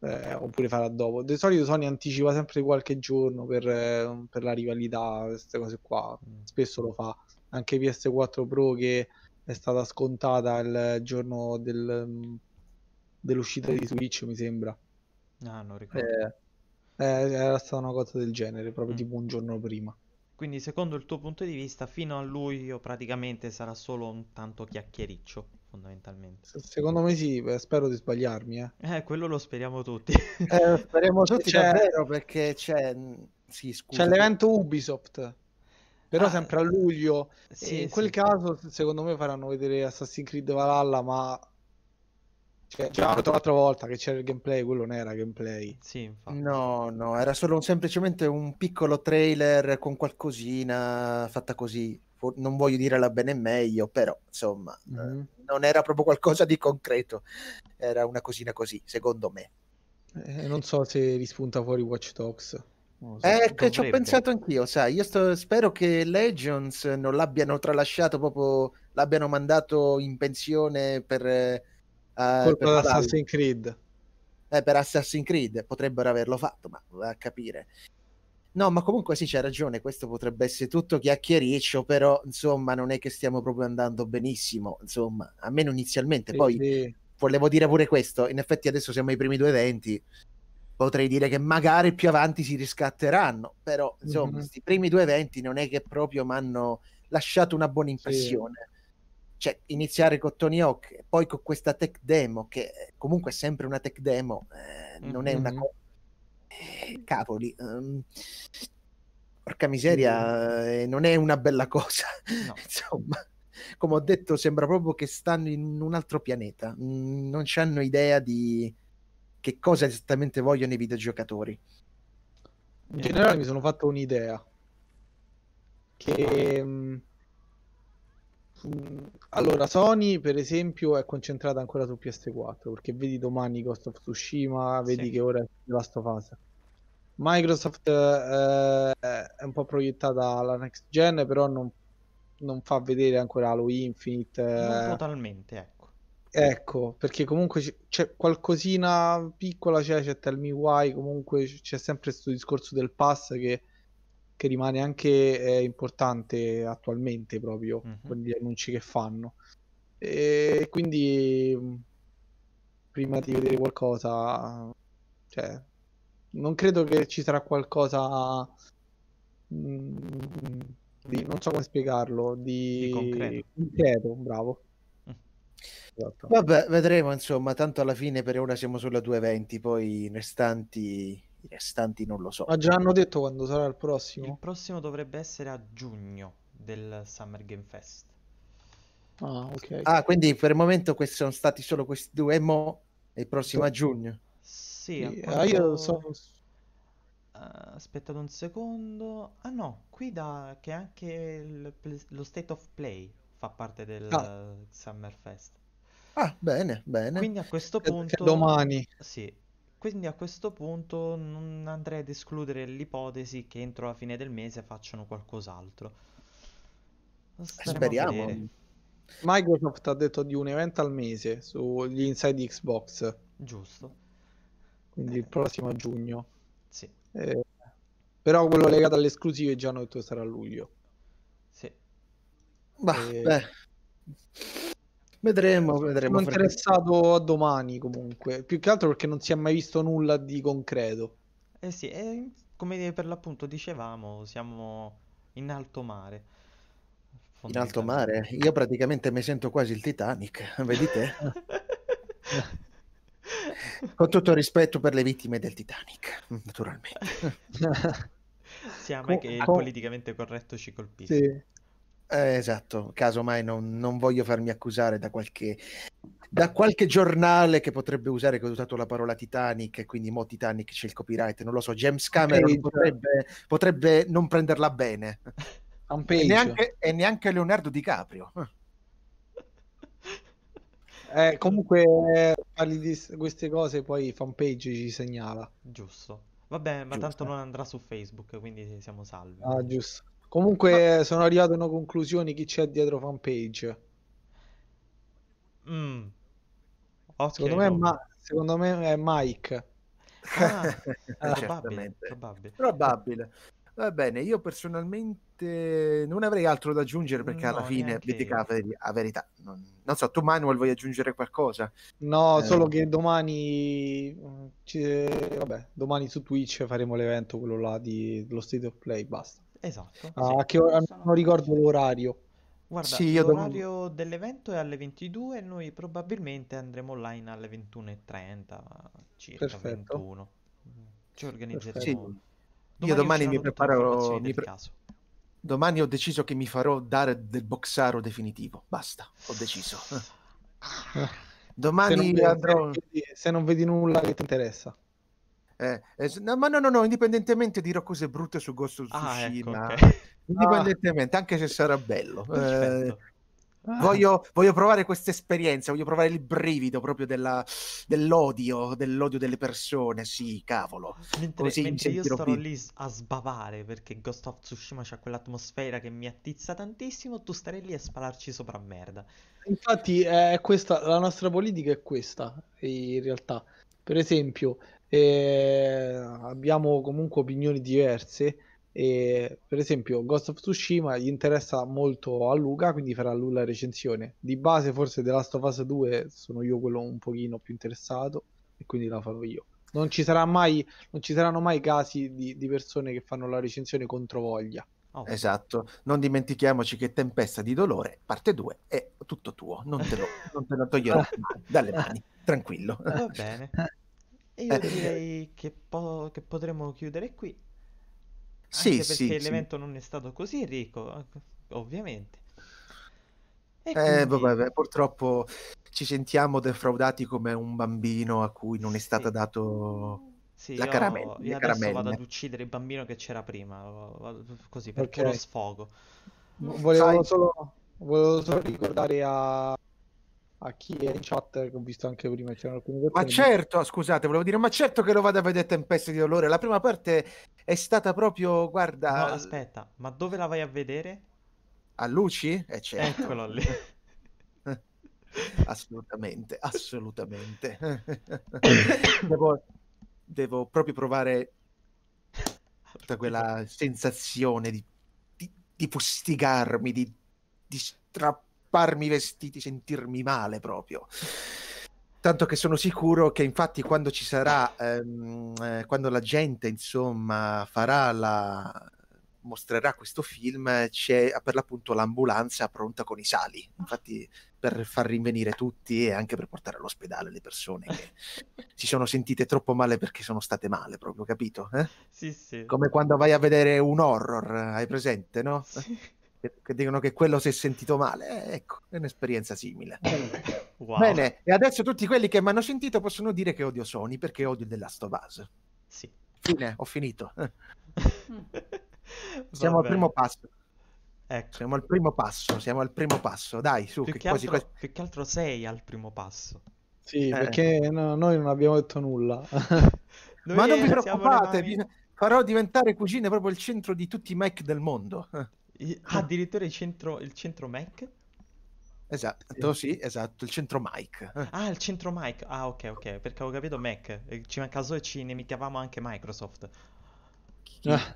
eh, oppure farà dopo. Di solito Sony anticipa sempre qualche giorno per, eh, per la rivalità, queste cose qua. Spesso lo fa. Anche PS4 Pro che è stata scontata il giorno del, dell'uscita di Switch, mi sembra. Ah, non ricordo. Eh, eh, era stata una cosa del genere, proprio Mm. tipo un giorno prima. Quindi, secondo il tuo punto di vista, fino a luglio praticamente sarà solo un tanto chiacchiericcio, fondamentalmente. Se- Secondo me sì, spero di sbagliarmi, eh. Eh, quello lo speriamo tutti. Eh, speriamo tutti C'è- davvero perché c'è... Sì, scusa. C'è l'evento Ubisoft, però Ah, sempre a luglio. Sì, in quel sì. caso, secondo me, faranno vedere Assassin's Creed Valhalla, ma cioè, già l'altra volta che c'era il gameplay, quello non era gameplay. Sì, infatti. No, no, era solo un- semplicemente un piccolo trailer con qualcosina fatta così. Non voglio dire la bene e meglio, però insomma, eh, Mhm. non era proprio qualcosa di concreto. Era una cosina così, secondo me. Eh, non so se rispunta fuori Watch Dogs. So. Eh, che ci ho pensato anch'io, sai, io sto- spero che Legends non l'abbiano tralasciato proprio, l'abbiano mandato in pensione per, eh, Colpa per. Assassin's Creed. Eh, per Assassin's Creed potrebbero averlo fatto, ma va a capire. No, ma comunque sì, c'è ragione, questo potrebbe essere tutto chiacchiericcio, però insomma non è che stiamo proprio andando benissimo, insomma, almeno inizialmente. Poi Sì. volevo dire pure questo, in effetti adesso siamo ai primi due eventi, potrei dire che magari più avanti si riscatteranno, però insomma, Mhm. questi primi due eventi non è che proprio mi hanno lasciato una buona impressione. Cioè, iniziare con Tony Hawk poi con questa tech demo, che comunque è sempre una tech demo, eh, non è una Mhm. Cosa... cavoli, ehm, porca miseria, eh, non è una bella cosa. No. Insomma, come ho detto, sembra proprio che stanno in un altro pianeta. Mm, Non hanno idea di che cosa esattamente vogliono i videogiocatori. In generale mi sono fatto un'idea che mm, allora Sony per esempio è concentrata ancora su PS4 perché vedi domani Ghost of Tsushima, vedi Sì. che ora è Last of Us. Microsoft eh, è un po' proiettata alla next gen, però non, non fa vedere ancora Halo Infinite. Eh, totalmente, ecco. Ecco, perché comunque c- c'è qualcosina piccola, c'è, c'è Tell Me Why, comunque c'è sempre questo discorso del pass che, che rimane anche eh, importante attualmente proprio Mhm. con gli annunci che fanno. E quindi prima di vedere qualcosa, cioè, non credo che ci sarà qualcosa mh, di, non so come spiegarlo, di, Di concreto. concreto, bravo. Mm. Esatto. Vabbè, vedremo, insomma, tanto alla fine per ora siamo solo a due eventi, poi i restanti, i restanti non lo so. Ma già hanno detto quando sarà il Il prossimo? prossimo dovrebbe essere a giugno del Summer Game Fest. Ah, ok. Ah, quindi per il momento questi sono stati solo questi due e mo e il prossimo a giugno. Sì, a Sì, quanto- ah, io sono... Eh, aspettate un secondo. Ah no, qui da che anche il lo State of Play fa parte del Ah. eh, Summer Fest. Ah, bene, bene. Quindi a questo che punto domani. Sì, quindi a questo punto non andrei ad escludere l'ipotesi che entro la fine del mese facciano qualcos'altro. Staremo Speriamo. Microsoft ha detto di un evento al mese sugli Inside Xbox, Giusto. quindi il prossimo a giugno. Sì, Eh, però quello legato alle esclusive già hanno detto che sarà a luglio. sì. Ma, Eh, beh, vedremo, vedremo. Sono interessato a domani comunque, più che altro perché non si è mai visto nulla di concreto. Eh sì, e come per l'appunto dicevamo, siamo in alto mare. In alto mare, io praticamente mi sento quasi il Titanic, vedi te? Con tutto il rispetto per le vittime del Titanic, naturalmente. Sia mai Com- che il politicamente corretto ci colpisca. Sì. Eh, esatto, casomai non, non voglio farmi accusare da qualche, da qualche giornale che potrebbe usare che ho usato la parola Titanic e quindi mo Titanic c'è il copyright, non lo so, James Cameron potrebbe, potrebbe non prenderla bene. E neanche, e neanche Leonardo DiCaprio. Eh, comunque parli di queste cose, poi fanpage ci segnala. Giusto. Vabbè, ma Giusto. tanto non andrà su Facebook, quindi siamo salvi. Ah, giusto. Comunque sono arrivato a una conclusione chi c'è dietro fanpage. Mm. Ok, Secondo me, è Roby. Ma- secondo me è Mike. Ah, probabile, Certamente. probabile. Probabile. Va bene, io personalmente non avrei altro da aggiungere perché alla No, fine, neanche vi dica la veri- la verità, non, non so, tu Manuel vuoi aggiungere qualcosa? No, Eh. solo che domani, ci- vabbè, domani su Twitch faremo l'evento, quello là di, dello State of Play, basta. Esatto, Ah, sì. che ora- non ricordo l'orario. Guarda, Sì, l'orario dell'evento è alle 22 e noi probabilmente andremo online alle 21.30, circa Perfetto. 21. Ci Sì, organizzeremo. io domani mi informazioni mi pre- caso. domani ho deciso che mi farò dare del boxaro definitivo, basta, ho deciso. Se non, Domani vedi, se andrò... non vedi- se non vedi nulla che ti interessa. Eh, eh, no, ma no, no, no, indipendentemente dirò cose brutte su Ghost of Ah, ecco, Tsushima, ok. indipendentemente, anche se sarà bello. Eh, Perfetto. Voglio, voglio provare questa esperienza, voglio provare il brivido proprio della- dell'odio, dell'odio delle persone. Sì, cavolo. Mentre, Così mentre io starò lì a sbavare perché Ghost of Tsushima c'ha quell'atmosfera che mi attizza tantissimo, tu starai lì a spalarci sopra merda. Infatti, è questa, la nostra politica è questa, in realtà. Per esempio, eh, abbiamo comunque opinioni diverse, E per esempio, Ghost of Tsushima gli interessa molto a Luca, quindi farà lui la recensione. Di base, forse The Last of Us 2 sono io quello un pochino più interessato e quindi la farò io. Non ci sarà mai, non ci saranno mai casi di, di persone che fanno la recensione contro voglia. Oh, Esatto, non dimentichiamoci che Tempesta di Dolore, parte 2, è tutto tuo, non te lo, non te lo toglierò mai dalle mani, tranquillo. Va bene. E io direi che, po- che potremmo chiudere qui. Sì, Anche perché sì, sì. l'evento non è stato così ricco, eh, ovviamente. E Eh, quindi- vabbè, beh, purtroppo ci sentiamo defraudati come un bambino a cui non è stata Sì. dato Sì, la io, caramella, io le adesso vado caramelle. ad uccidere il bambino che c'era prima, vado- così per Ok. puro sfogo. Volevo Sai- solo, volevo solo ricordare a, a chi è in chat, che ho visto anche prima, Ma certo, scusate, volevo dire, ma certo che lo vado a vedere Tempeste di Dolore. La prima parte è stata proprio, No, guarda, aspetta, ma dove la vai a vedere? a luci? Eh, certo. Eccolo lì. Assolutamente, assolutamente. Devo, devo proprio provare tutta quella sensazione di, di, di fustigarmi, di, di strapparmi i vestiti, sentirmi male proprio. Tanto che sono sicuro che infatti quando ci sarà, ehm, eh, quando la gente insomma farà la mostrerà questo film, c'è per l'appunto l'ambulanza pronta con i sali. Infatti per far rinvenire tutti e anche per portare all'ospedale le persone che si sono sentite troppo male perché sono state male, proprio capito? eh? Sì, sì. Come quando vai a vedere un horror, hai presente, no? Sì. Che, dicono che quello si è sentito male. Eh, ecco, è un'esperienza simile. Wow. Bene, e adesso tutti quelli che mi hanno sentito possono dire che odio Sony perché odio The Last of Us. Sì. Fine, ho finito. Siamo al primo passo. Ecco, Siamo al primo passo, siamo al primo passo. Dai, su, più che che, quasi altro, quasi- più che altro sei al primo passo. Sì, Eh. perché no- noi non abbiamo detto nulla. Ma non vi preoccupate, vi- farò diventare Cugine proprio il centro di tutti i Mac del mondo. I- ah, addirittura il centro, il centro Mac? Esatto, sì, esatto, il centro Mike. Ah, il centro Mac. Ah, ok, ok, perché avevo capito Mac. Ci manca solo e ci nemichiavamo anche Microsoft. Ah,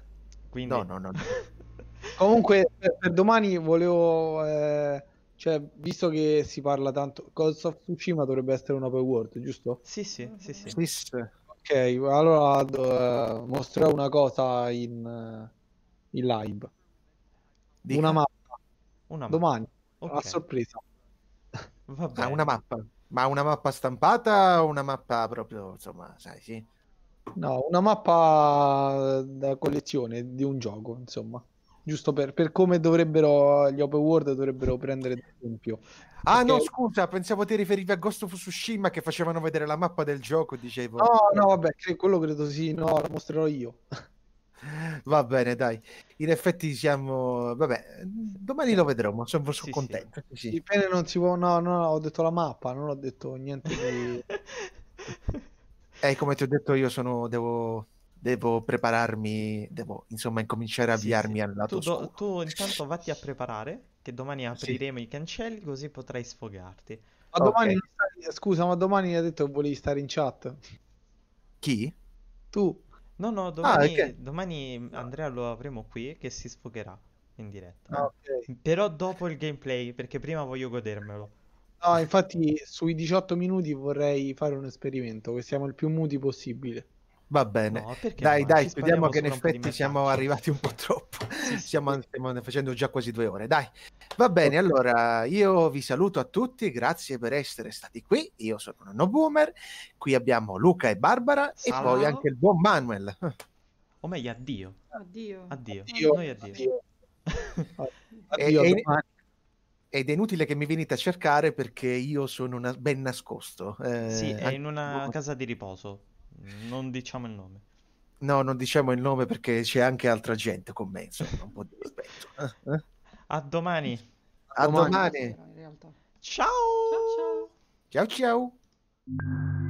Quindi... No, no, no. no. Comunque, per, per domani volevo, eh, cioè, visto che si parla tanto, Ghost of Tsushima dovrebbe essere un open world, giusto? Sì, sì, sì, sì. Sì, sì. Ok, allora eh, mostrerò una cosa in, eh, in live. Dica. Una mappa Una mappa. domani, Ok, a sorpresa. Ah, una mappa. Ma una mappa stampata o una mappa proprio, insomma, sai, sì. No, una mappa da collezione di un gioco, insomma. Giusto per, per come dovrebbero gli open world dovrebbero prendere esempio. Ah, Perché- no, scusa, pensavo ti riferivi a Ghost of Tsushima che facevano vedere la mappa del gioco, dicevo. No, no, vabbè, quello credo sì, no, lo mostrerò io. Va bene, dai. In effetti siamo... Vabbè, domani lo vedremo, sono, sono Sì, sì. contento. Sì, sì. Dipende, non si può, no, no, ho detto la mappa, non ho detto niente di... Eh, come ti ho detto, io sono... Devo, devo prepararmi, devo, insomma, incominciare a Sì, avviarmi sì. al lato Tu, do- tu intanto vatti a preparare, che domani apriremo i cancelli così potrai sfogarti. Ma domani Ok. non stai- scusa, ma domani hai detto che volevi stare in chat. Chi? Tu? No, no, domani, ok. domani Andrea lo avremo qui che si sfogherà in diretta. Ah, ok. Però dopo il gameplay, perché prima voglio godermelo. No, infatti sui 18 minuti vorrei fare un esperimento, che siamo il più muti possibile. Va bene. No, Dai, dai, vediamo che in effetti siamo arrivati un po' troppo. Sì, sì. Stiamo, stiamo facendo già quasi due ore. Dai, va bene. Allora, io vi saluto a tutti. Grazie per essere stati qui. Io sono Nano Boomer. Qui abbiamo Luca e Barbara e Ciao. poi anche il buon Manuel. O meglio, addio. Addio. Addio. Addio. Noi addio. Addio. E- Addio, e-. Ed è inutile che mi venite a cercare perché io sono una- ben nascosto. Eh, Sì, è in una casa di riposo. Non diciamo il nome. No, non diciamo il nome perché c'è anche altra gente con me. Insomma, un po' di rispetto. Eh. A domani. A Domani. domani. Sera, in realtà. Ciao. Ciao ciao. Ciao ciao.